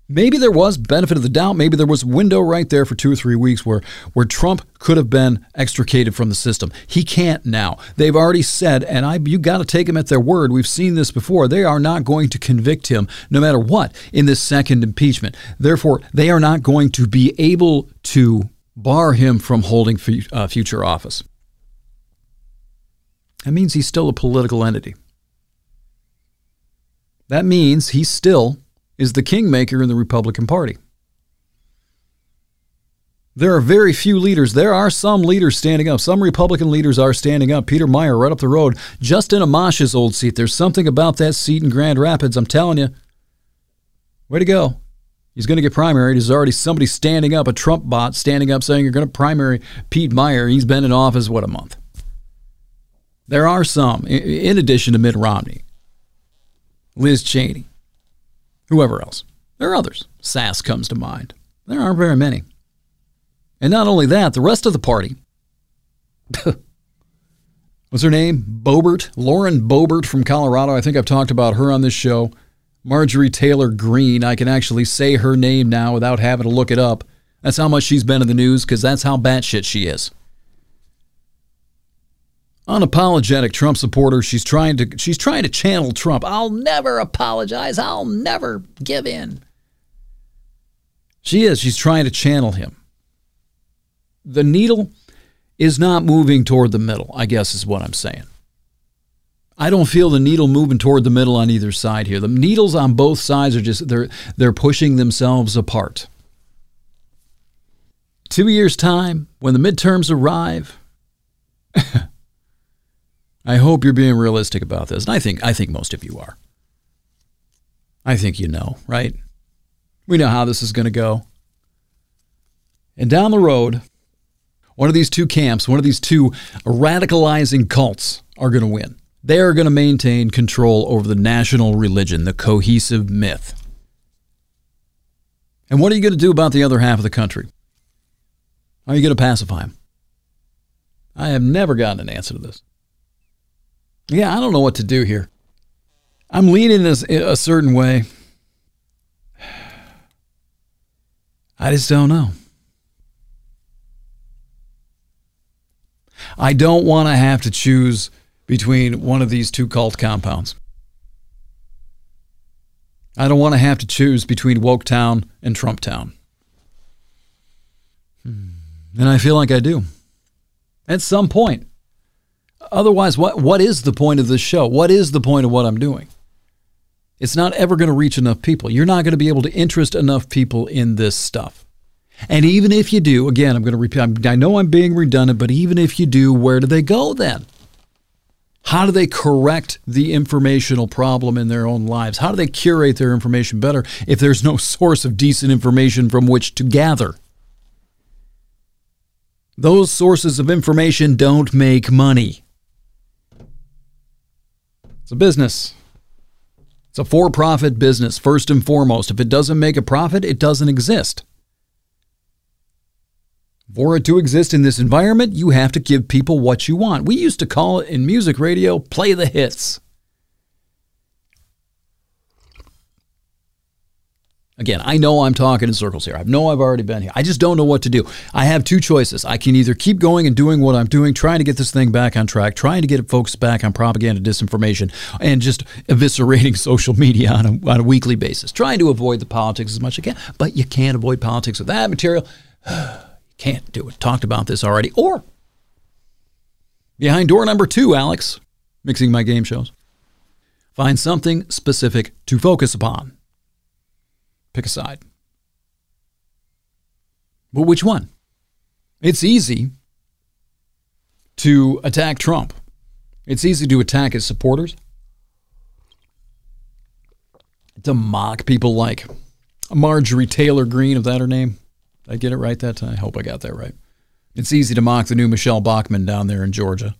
Maybe there was benefit of the doubt. Maybe there was a window right there for two or three weeks where, where Trump could have been extricated from the system. He can't now. They've already said, and I you got to take them at their word. We've seen this before. They are not going to convict him no matter what in this second impeachment. Therefore, they are not going to be able to bar him from holding uh, future office. That means he's still a political entity. That means he still is the kingmaker in the Republican Party. There are very few leaders. There are some leaders standing up. Some Republican leaders are standing up. Peter Meijer, right up the road, Justin Amash's old seat. There's something about that seat in Grand Rapids. I'm telling you. Way to go. He's going to get primaried. There's already somebody standing up, a Trump bot standing up saying you're going to primary Pete Meijer. He's been in office, what, a month? There are some, in addition to Mitt Romney, Liz Cheney, whoever else. There are others. Sasse comes to mind. There aren't very many. And not only that, the rest of the party. What's her name? Boebert, Lauren Boebert from Colorado. I think I've talked about her on this show. Marjorie Taylor Greene. I can actually say her name now without having to look it up. That's how much she's been in the news because that's how batshit she is. unapologetic Trump supporter. She's trying to she's trying to channel Trump. I'll never apologize. I'll never give in. She is. She's trying to channel him. The needle is not moving toward the middle, I guess is what I'm saying. I don't feel the needle moving toward the middle on either side here. The needles on both sides are just they're they're pushing themselves apart. Two years' time, when the midterms arrive, I hope you're being realistic about this. And I think I think most of you are. I think you know, right? We know how this is going to go. And down the road, one of these two camps, one of these two radicalizing cults are going to win. They are going to maintain control over the national religion, the cohesive myth. And what are you going to do about the other half of the country? How are you going to pacify them? I have never gotten an answer to this. Yeah, I don't know what to do here. I'm leaning this eh, a certain way. I just don't know. I don't want to have to choose between one of these two cult compounds. I don't want to have to choose between Woketown and Trumptown. Hmm. And I feel like I do. At some point. Otherwise, what, what is the point of this show? What is the point of what I'm doing? It's not ever going to reach enough people. You're not going to be able to interest enough people in this stuff. And even if you do, again, I'm going to repeat, I know I'm being redundant, but even if you do, where do they go then? How do they correct the informational problem in their own lives? How do they curate their information better if there's no source of decent information from which to gather? Those sources of information don't make money. It's a business. It's a for profit business, first and foremost. If it doesn't make a profit, it doesn't exist. For it to exist in this environment, you have to give people what you want. We used to call it in music radio play the hits. Again, I know I'm talking in circles here. I know I've already been here. I just don't know what to do. I have two choices. I can either keep going and doing what I'm doing, trying to get this thing back on track, trying to get folks back on propaganda, disinformation, and just eviscerating social media on a, on a weekly basis, trying to avoid the politics as much as I can. But you can't avoid politics with that material. Can't do it. Talked about this already. Or behind door number two, Alex, mixing my game shows. Find something specific to focus upon. Pick a side. But which one? It's easy to attack Trump. It's easy to attack his supporters, to mock people like Marjorie Taylor Greene, if that her name, I get it right that time? I hope I got that right. It's easy to mock the new Michelle Bachmann down there in Georgia.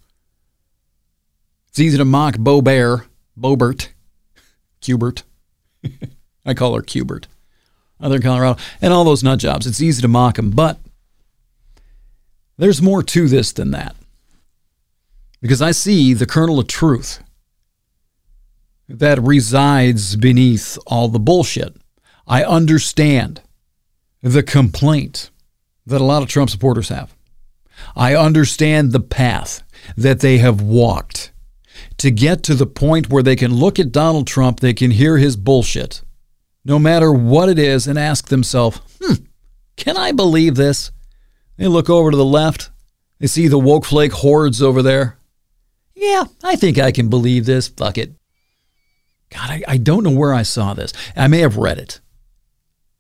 It's easy to mock Bo Bear, Boebert, Cubert. I call her Cubert. Other Colorado, and all those nut jobs. It's easy to mock them, but there's more to this than that. Because I see the kernel of truth that resides beneath all the bullshit. I understand the complaint that a lot of Trump supporters have. I understand the path that they have walked to get to the point where they can look at Donald Trump, they can hear his bullshit, no matter what it is, and ask themselves, hmm, can I believe this? They look over to the left, they see the woke flake hordes over there. Yeah, I think I can believe this. Fuck it. God, I, I don't know where I saw this. I may have read it.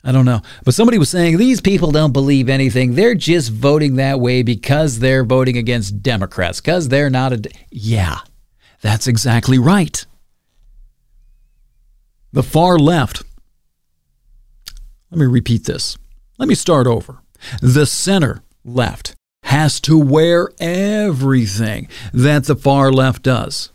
I don't know. But somebody was saying these people don't believe anything. They're just voting that way because they're voting against Democrats, because they're not a. De- yeah, that's exactly right. The far left. Let me repeat this. Let me start over. The center left has to wear everything that the far left does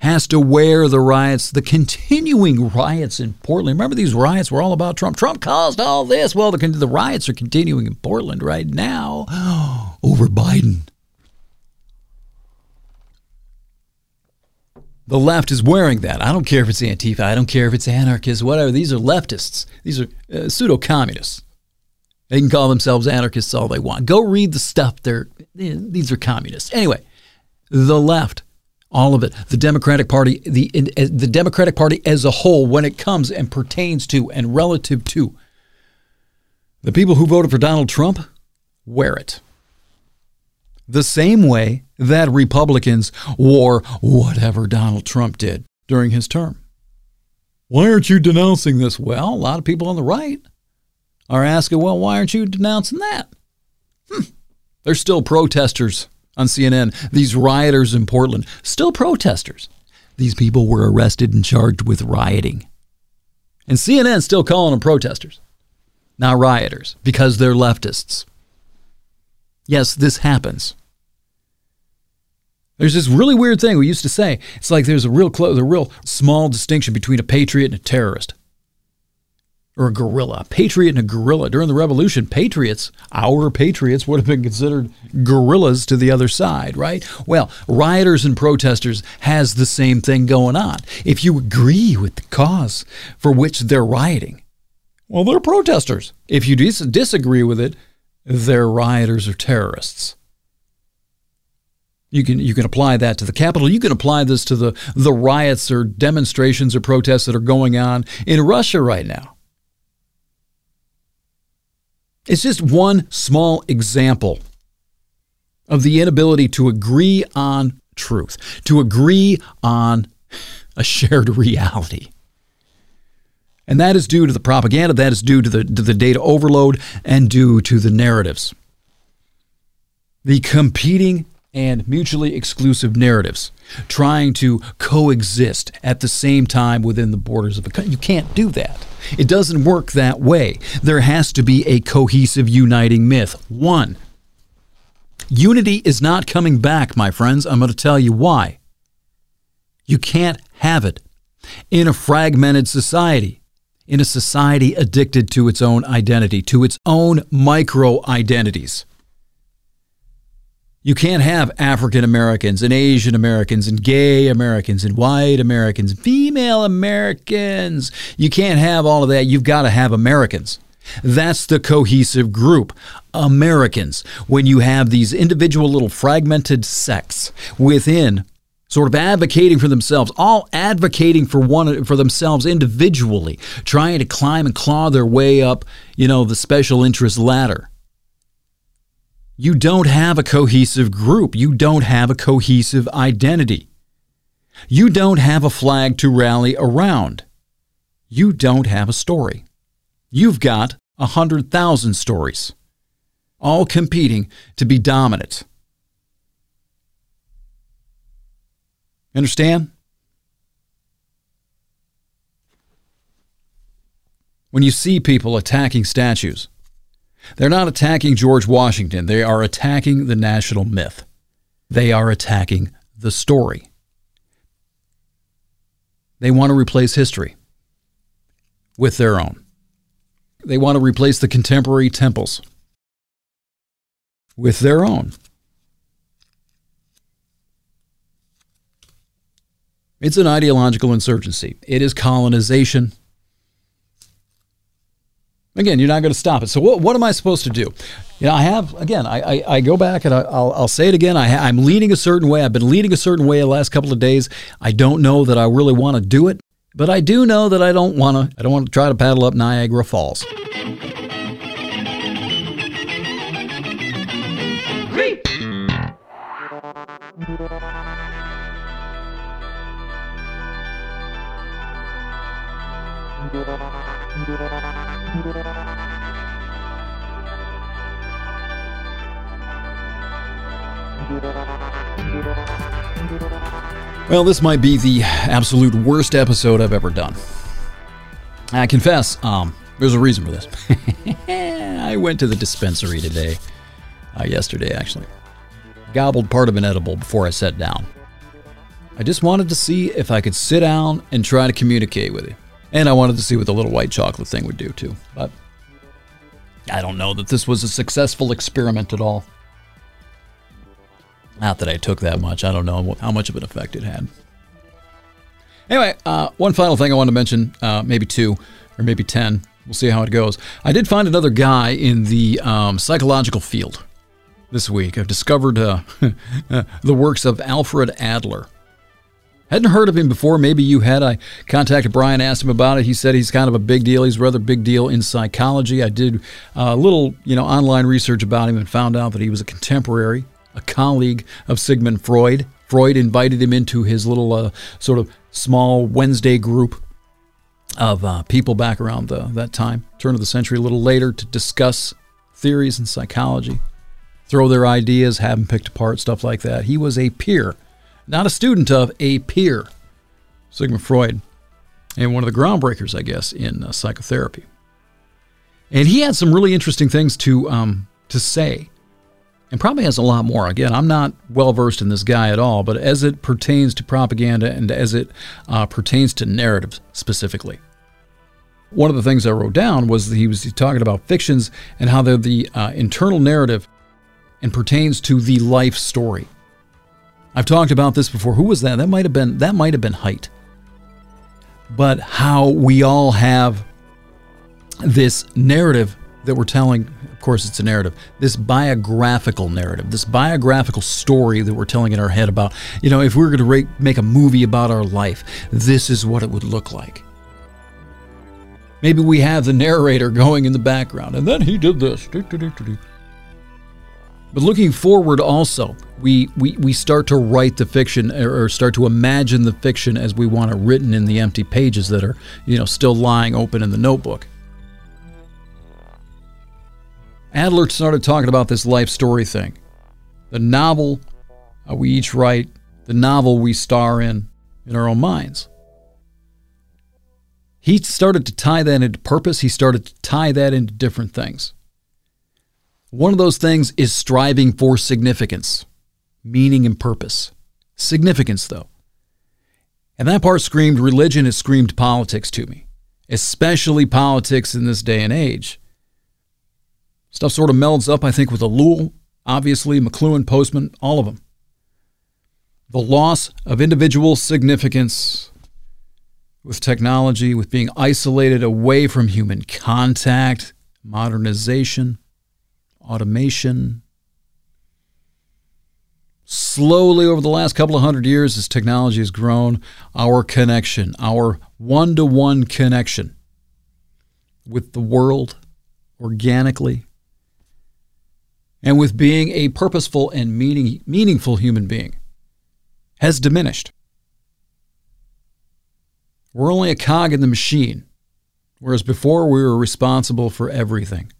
has to wear the riots, the continuing riots in Portland. Remember, these riots were all about Trump. Trump caused all this. Well, the, the riots are continuing in Portland right now over Biden. The left is wearing that. I don't care if it's Antifa. I don't care if it's anarchists, whatever. These are leftists. These are uh, pseudo communists. They can call themselves anarchists all they want. Go read the stuff. They're, these are communists. Anyway, the left, all of it, the Democratic Party, the the Democratic Party as a whole, when it comes and pertains to and relative to the people who voted for Donald Trump, wear it. The same way that Republicans wore whatever Donald Trump did during his term. Why aren't you denouncing this? Well, a lot of people on the right are asking, well, why aren't you denouncing that? Hmm. There's still protesters on CNN, these rioters in Portland, still protesters. These people were arrested and charged with rioting. And CNN's still calling them protesters, not rioters, because they're leftists. Yes, this happens. There's this really weird thing we used to say. It's like there's a real close, a real small distinction between a patriot and a terrorist or a guerrilla. Patriot and a guerrilla. During the revolution, patriots, our patriots, would have been considered guerrillas to the other side, right? Well, rioters and protesters has the same thing going on. If you agree with the cause for which they're rioting, well, they're protesters. If you dis- disagree with it, they're rioters or terrorists. You can you can apply that to the Capitol. You can apply this to the the riots or demonstrations or protests that are going on in Russia right now. It's just one small example of the inability to agree on truth, to agree on a shared reality. And that is due to the propaganda, that is due to the, to the data overload, and due to the narratives. The competing and mutually exclusive narratives trying to coexist at the same time within the borders of a country. You can't do that. It doesn't work that way. There has to be a cohesive, uniting myth. One, unity is not coming back, my friends. I'm going to tell you why. You can't have it in a fragmented society, in a society addicted to its own identity, to its own micro identities. You can't have African Americans and Asian Americans and gay Americans and white Americans female Americans. You can't have all of that. You've got to have Americans. That's the cohesive group. Americans. When you have these individual little fragmented sects within sort of advocating for themselves, all advocating for one for themselves individually, trying to climb and claw their way up, you know, the special interest ladder you don't have a cohesive group. You don't have a cohesive identity. You don't have a flag to rally around. You don't have a story. You've got a hundred thousand stories, all competing to be dominant. Understand? When you see people attacking statues, they're not attacking George Washington. They are attacking the national myth. They are attacking the story. They want to replace history with their own. They want to replace the contemporary temples with their own. It's an ideological insurgency. It is colonization. Again, you're not going to stop it. So what, what am I supposed to do? You know, I have again. I, I, I go back and I, will I'll say it again. I, I'm leading a certain way. I've been leading a certain way the last couple of days. I don't know that I really want to do it, but I do know that I don't want to. I don't want to try to paddle up Niagara Falls. Well, this might be the absolute worst episode I've ever done. I confess, um, there's a reason for this. I went to the dispensary today, uh, yesterday actually. Gobbled part of an edible before I sat down. I just wanted to see if I could sit down and try to communicate with you. And I wanted to see what the little white chocolate thing would do too. But I don't know that this was a successful experiment at all. Not that I took that much. I don't know how much of an effect it had. Anyway, uh, one final thing I want to mention, uh, maybe two or maybe 10. We'll see how it goes. I did find another guy in the um, psychological field. this week. I've discovered uh, the works of Alfred Adler. Hadn't heard of him before. Maybe you had. I contacted Brian, asked him about it. He said he's kind of a big deal. He's a rather big deal in psychology. I did a little, you know, online research about him and found out that he was a contemporary, a colleague of Sigmund Freud. Freud invited him into his little uh, sort of small Wednesday group of uh, people back around the, that time, turn of the century, a little later, to discuss theories in psychology, throw their ideas, have them picked apart, stuff like that. He was a peer not a student of, a peer, Sigmund Freud, and one of the groundbreakers, I guess, in uh, psychotherapy. And he had some really interesting things to um, to say, and probably has a lot more. Again, I'm not well versed in this guy at all, but as it pertains to propaganda and as it uh, pertains to narratives specifically. One of the things I wrote down was that he was talking about fictions and how they're the uh, internal narrative and pertains to the life story. I've talked about this before. Who was that? That might have been that might have been Haidt. But how we all have this narrative that we're telling, of course it's a narrative, this biographical narrative, this biographical story that we're telling in our head about, you know, if we were going to make a movie about our life, this is what it would look like. Maybe we have the narrator going in the background, and then he did this. But looking forward also, we, we, we start to write the fiction or start to imagine the fiction as we want it written in the empty pages that are, you know, still lying open in the notebook. Adler started talking about this life story thing. The novel uh, we each write, the novel we star in in our own minds. He started to tie that into purpose. He started to tie that into different things. One of those things is striving for significance, meaning, and purpose. Significance, though. And that part screamed religion, it screamed politics to me, especially politics in this day and age. Stuff sort of melds up, I think, with Ellul, obviously, McLuhan, Postman, all of them. The loss of individual significance with technology, with being isolated away from human contact, modernization automation. Slowly, over the last couple of hundred years, as technology has grown, our connection, our one to one connection with the world organically and with being a purposeful and meaning, meaningful human being has diminished. We're only a cog in the machine, whereas before we were responsible for everything.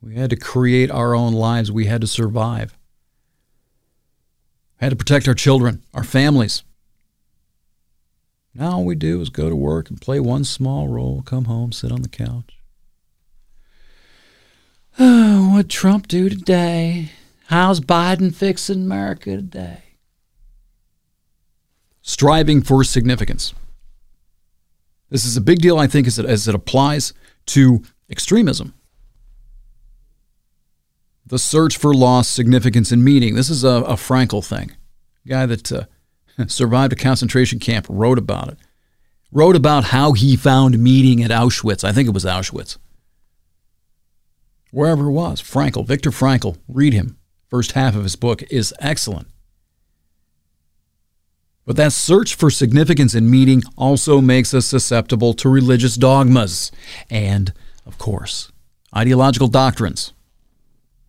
We had to create our own lives. We had to survive. We had to protect our children, our families. Now all we do is go to work and play one small role, come home, sit on the couch. Oh, what Trump do today? How's Biden fixing America today? Striving for significance. This is a big deal, I think, as it, as it applies to extremism the search for lost significance and meaning. This is a, a Frankl thing. Guy that uh, survived a concentration camp wrote about it. Wrote about how he found meaning at Auschwitz. I think it was Auschwitz. Wherever it was. Frankl, Viktor Frankl, Read him. First half of his book is excellent. But that search for significance and meaning also makes us susceptible to religious dogmas and, of course, ideological doctrines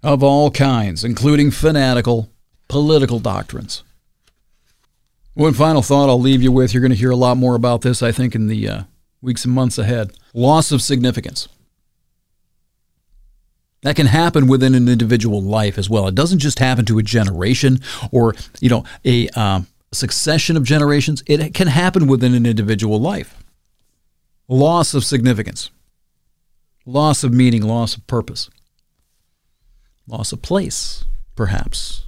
of all kinds, including fanatical political doctrines. One final thought I'll leave you with. You're going to hear a lot more about this, I think, in the uh, weeks and months ahead. Loss of significance. That can happen within an individual life as well. It doesn't just happen to a generation or, you know, a um, succession of generations. It can happen within an individual life. Loss of significance, loss of meaning, loss of purpose loss of place, perhaps.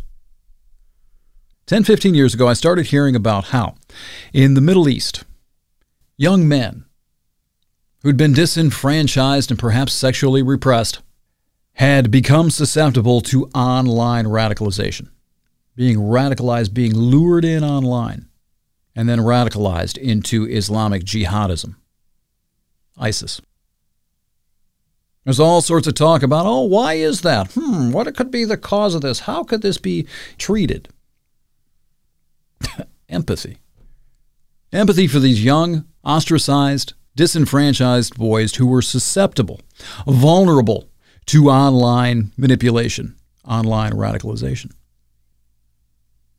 10, 15 years ago, I started hearing about how in the Middle East, young men who'd been disenfranchised and perhaps sexually repressed had become susceptible to online radicalization, being radicalized, being lured in online, and then radicalized into Islamic jihadism, ISIS. There's all sorts of talk about, oh, why is that? Hmm, what could be the cause of this? How could this be treated? Empathy. Empathy for these young, ostracized, disenfranchised boys who were susceptible, vulnerable to online manipulation, online radicalization.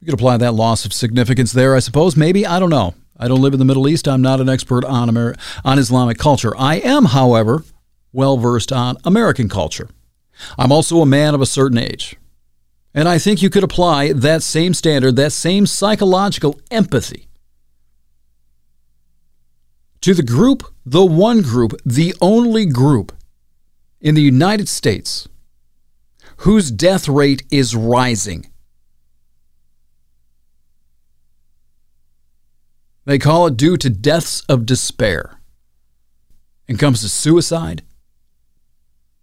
You could apply that loss of significance there, I suppose. Maybe. I don't know. I don't live in the Middle East. I'm not an expert on, Amer- on Islamic culture. I am, however, well versed on American culture. I'm also a man of a certain age. And I think you could apply that same standard, that same psychological empathy to the group, the one group, the only group in the United States whose death rate is rising. They call it due to deaths of despair. And comes to suicide.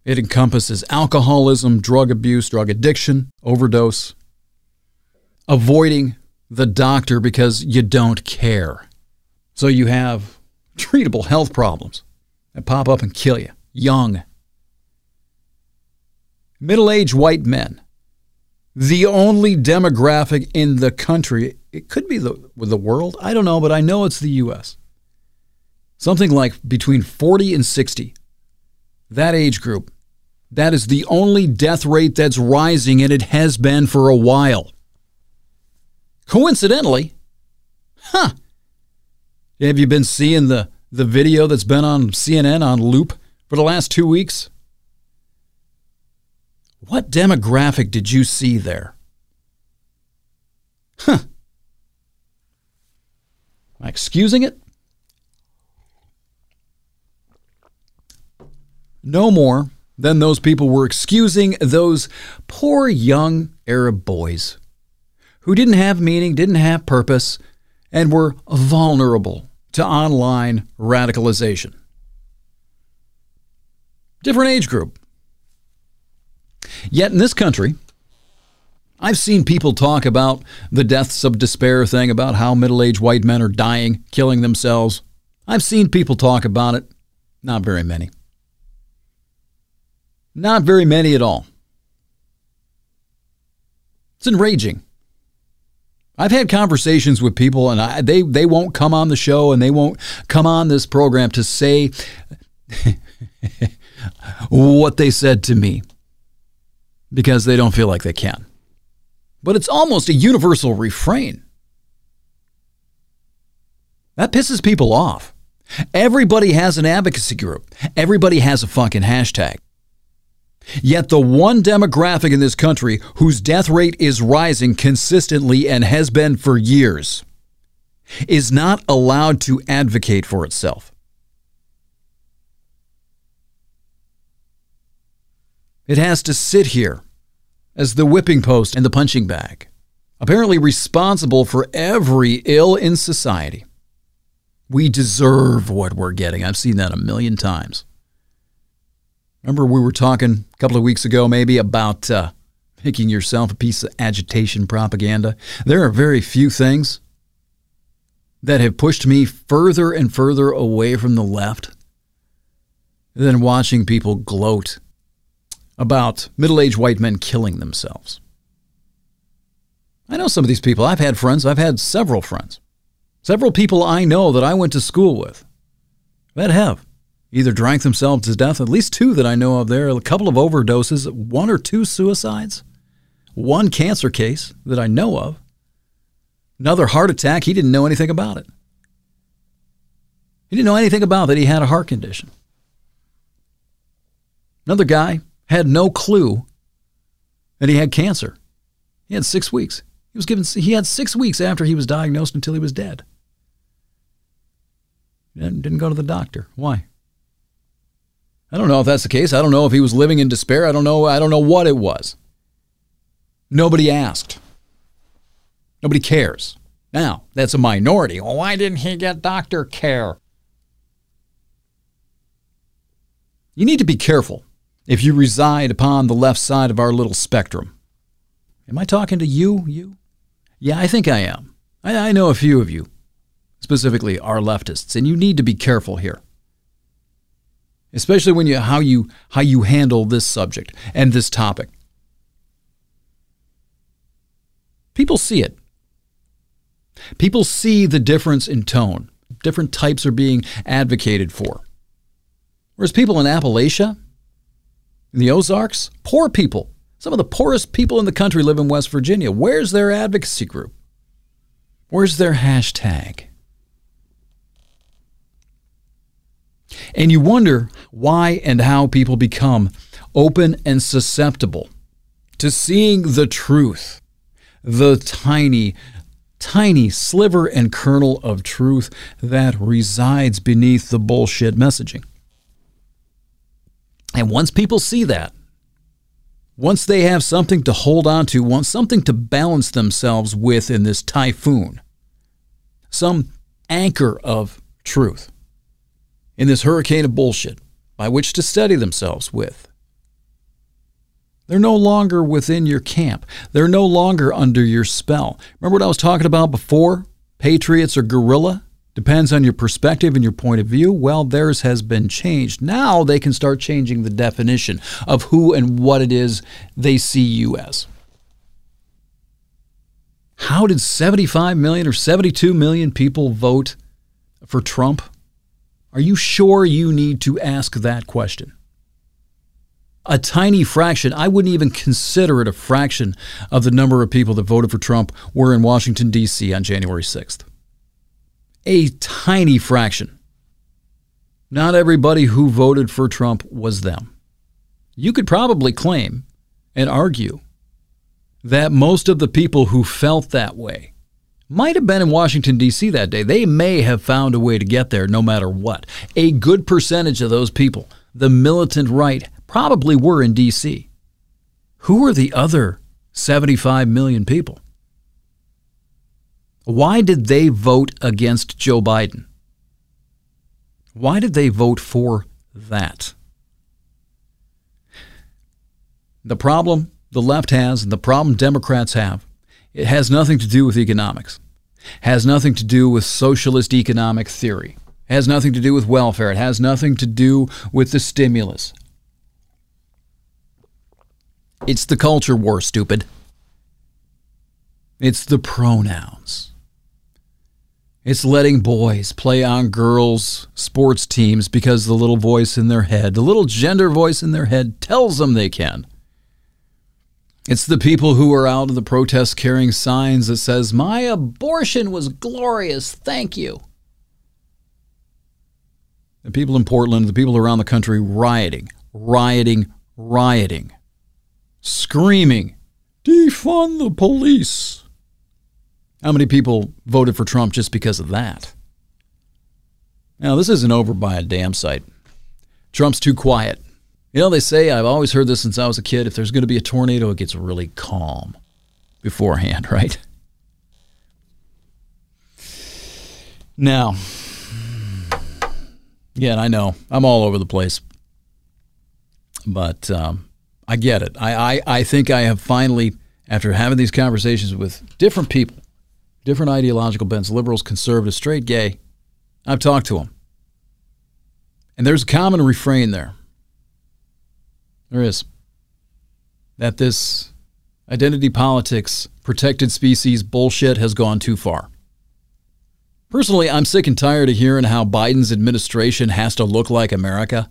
It encompasses alcoholism, drug abuse, drug addiction, overdose, avoiding the doctor because you don't care. So you have treatable health problems that pop up and kill you. Young. Middle aged white men. The only demographic in the country, it could be the, the world, I don't know, but I know it's the U.S. Something like between 40 and 60. That age group. That is the only death rate that's rising, and it has been for a while. Coincidentally, huh, have you been seeing the, the video that's been on CNN on loop for the last two weeks? What demographic did you see there? Huh. Am I excusing it? No more than those people were excusing those poor young Arab boys who didn't have meaning, didn't have purpose, and were vulnerable to online radicalization. Different age group. Yet in this country, I've seen people talk about the deaths of despair thing, about how middle aged white men are dying, killing themselves. I've seen people talk about it. Not very many. Not very many at all. It's enraging. I've had conversations with people, and I, they they won't come on the show, and they won't come on this program to say what they said to me because they don't feel like they can. But it's almost a universal refrain. That pisses people off. Everybody has an advocacy group. Everybody has a fucking hashtag. Yet the one demographic in this country whose death rate is rising consistently and has been for years is not allowed to advocate for itself. It has to sit here as the whipping post and the punching bag, apparently responsible for every ill in society. We deserve what we're getting. I've seen that a million times. Remember, we were talking a couple of weeks ago, maybe, about uh, making yourself a piece of agitation propaganda. There are very few things that have pushed me further and further away from the left than watching people gloat about middle aged white men killing themselves. I know some of these people. I've had friends, I've had several friends, several people I know that I went to school with that have either drank themselves to death, at least two that I know of there, a couple of overdoses, one or two suicides, one cancer case that I know of, another heart attack. He didn't know anything about it. He didn't know anything about that he had a heart condition. Another guy had no clue that he had cancer. He had six weeks. He was given. He had six weeks after he was diagnosed until he was dead. And didn't go to the doctor. Why? I don't know if that's the case. I don't know if he was living in despair. I don't know. I don't know what it was. Nobody asked. Nobody cares. Now, that's a minority. Well, why didn't he get doctor care? You need to be careful if you reside upon the left side of our little spectrum. Am I talking to you? You? Yeah, I think I am. I, I know a few of you, specifically our leftists, and you need to be careful here. Especially when you how you how you handle this subject and this topic. People see it. People see the difference in tone. Different types are being advocated for. Whereas people in Appalachia, in the Ozarks, poor people, some of the poorest people in the country live in West Virginia. Where's their advocacy group? Where's their hashtag? And you wonder why and how people become open and susceptible to seeing the truth, the tiny, tiny sliver and kernel of truth that resides beneath the bullshit messaging. And once people see that, once they have something to hold on to, want something to balance themselves with in this typhoon, some anchor of truth in this hurricane of bullshit by which to steady themselves with. They're no longer within your camp. They're no longer under your spell. Remember what I was talking about before? Patriots or guerrilla? Depends on your perspective and your point of view. Well, theirs has been changed. Now they can start changing the definition of who and what it is they see you as. How did 75 million or 72 million people vote for Trump? Are you sure you need to ask that question? A tiny fraction, I wouldn't even consider it a fraction of the number of people that voted for Trump were in Washington, D.C. on January 6th a tiny fraction. Not everybody who voted for Trump was them. You could probably claim and argue that most of the people who felt that way might have been in Washington, D.C. that day. They may have found a way to get there no matter what. A good percentage of those people, the militant right, probably were in D.C. Who are the other 75 million people? Why did they vote against Joe Biden? Why did they vote for that? The problem the left has and the problem Democrats have, it has nothing to do with economics. Has nothing to do with socialist economic theory. Has nothing to do with welfare. It has nothing to do with the stimulus. It's the culture war, stupid. It's the pronouns. It's letting boys play on girls' sports teams because the little voice in their head, the little gender voice in their head, tells them they can. It's the people who are out of the protests carrying signs that says, "My abortion was glorious, thank you." The people in Portland, the people around the country rioting, rioting, rioting, screaming, "Defund the police." How many people voted for Trump just because of that? Now, this isn't over by a damn sight. Trump's too quiet. You know, they say, I've always heard this since I was a kid if there's going to be a tornado, it gets really calm beforehand, right? Now, yeah, I know I'm all over the place, but um, I get it. I, I, I think I have finally, after having these conversations with different people, different ideological bents liberals, conservatives, straight, gay. I've talked to them. And there's a common refrain there. There is. That this identity politics, protected species bullshit has gone too far. Personally, I'm sick and tired of hearing how Biden's administration has to look like America.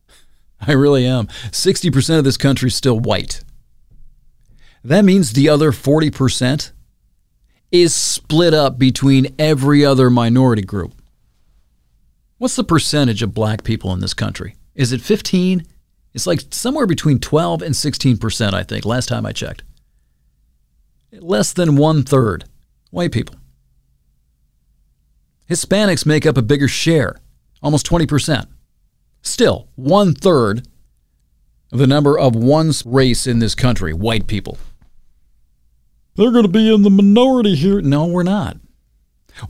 I really am. 60% of this country is still white. That means the other 40% is split up between every other minority group. What's the percentage of black people in this country? Is it 15? It's like somewhere between 12 and 16%, I think, last time I checked. Less than one third white people. Hispanics make up a bigger share, almost 20%. Still, one third of the number of one race in this country, white people. They're going to be in the minority here. No, we're not.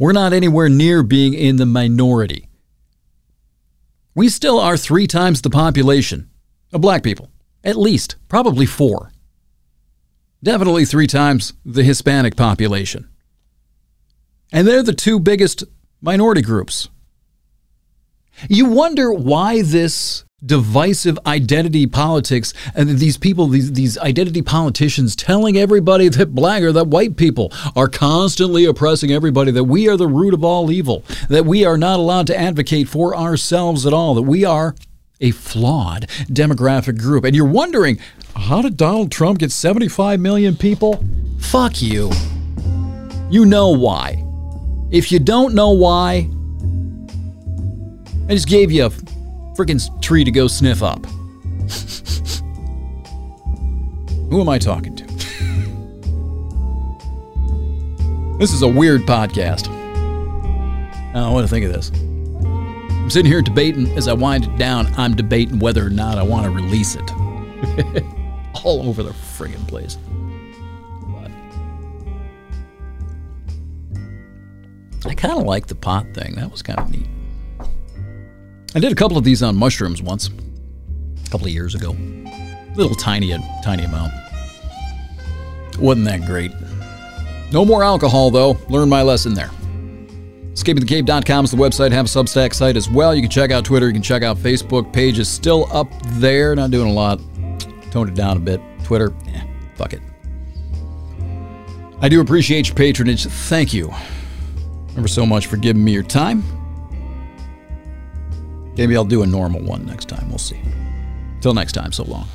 We're not anywhere near being in the minority. We still are three times the population of black people, at least, probably four. Definitely three times the Hispanic population. And they're the two biggest minority groups. You wonder why this divisive identity politics and these people these these identity politicians telling everybody that black or that white people are constantly oppressing everybody that we are the root of all evil that we are not allowed to advocate for ourselves at all that we are a flawed demographic group and you're wondering how did Donald Trump get 75 million people fuck you you know why if you don't know why I just gave you a freaking tree to go sniff up. Who am I talking to? this is a weird podcast. I don't what to think of this. I'm sitting here debating as I wind it down. I'm debating whether or not I want to release it. All over the friggin' place. But I kind of like the pot thing. That was kind of neat. I did a couple of these on mushrooms once, a couple of years ago. Little tiny, tiny amount. Wasn't that great. No more alcohol, though. Learned my lesson there. EscapingTheCave.com is the website. Have a Substack site as well. You can check out Twitter. You can check out Facebook. Page is still up there. Not doing a lot. Toned it down a bit. Twitter, eh, fuck it. I do appreciate your patronage. Thank you ever so much for giving me your time. Maybe I'll do a normal one next time. We'll see. Till next time, so long.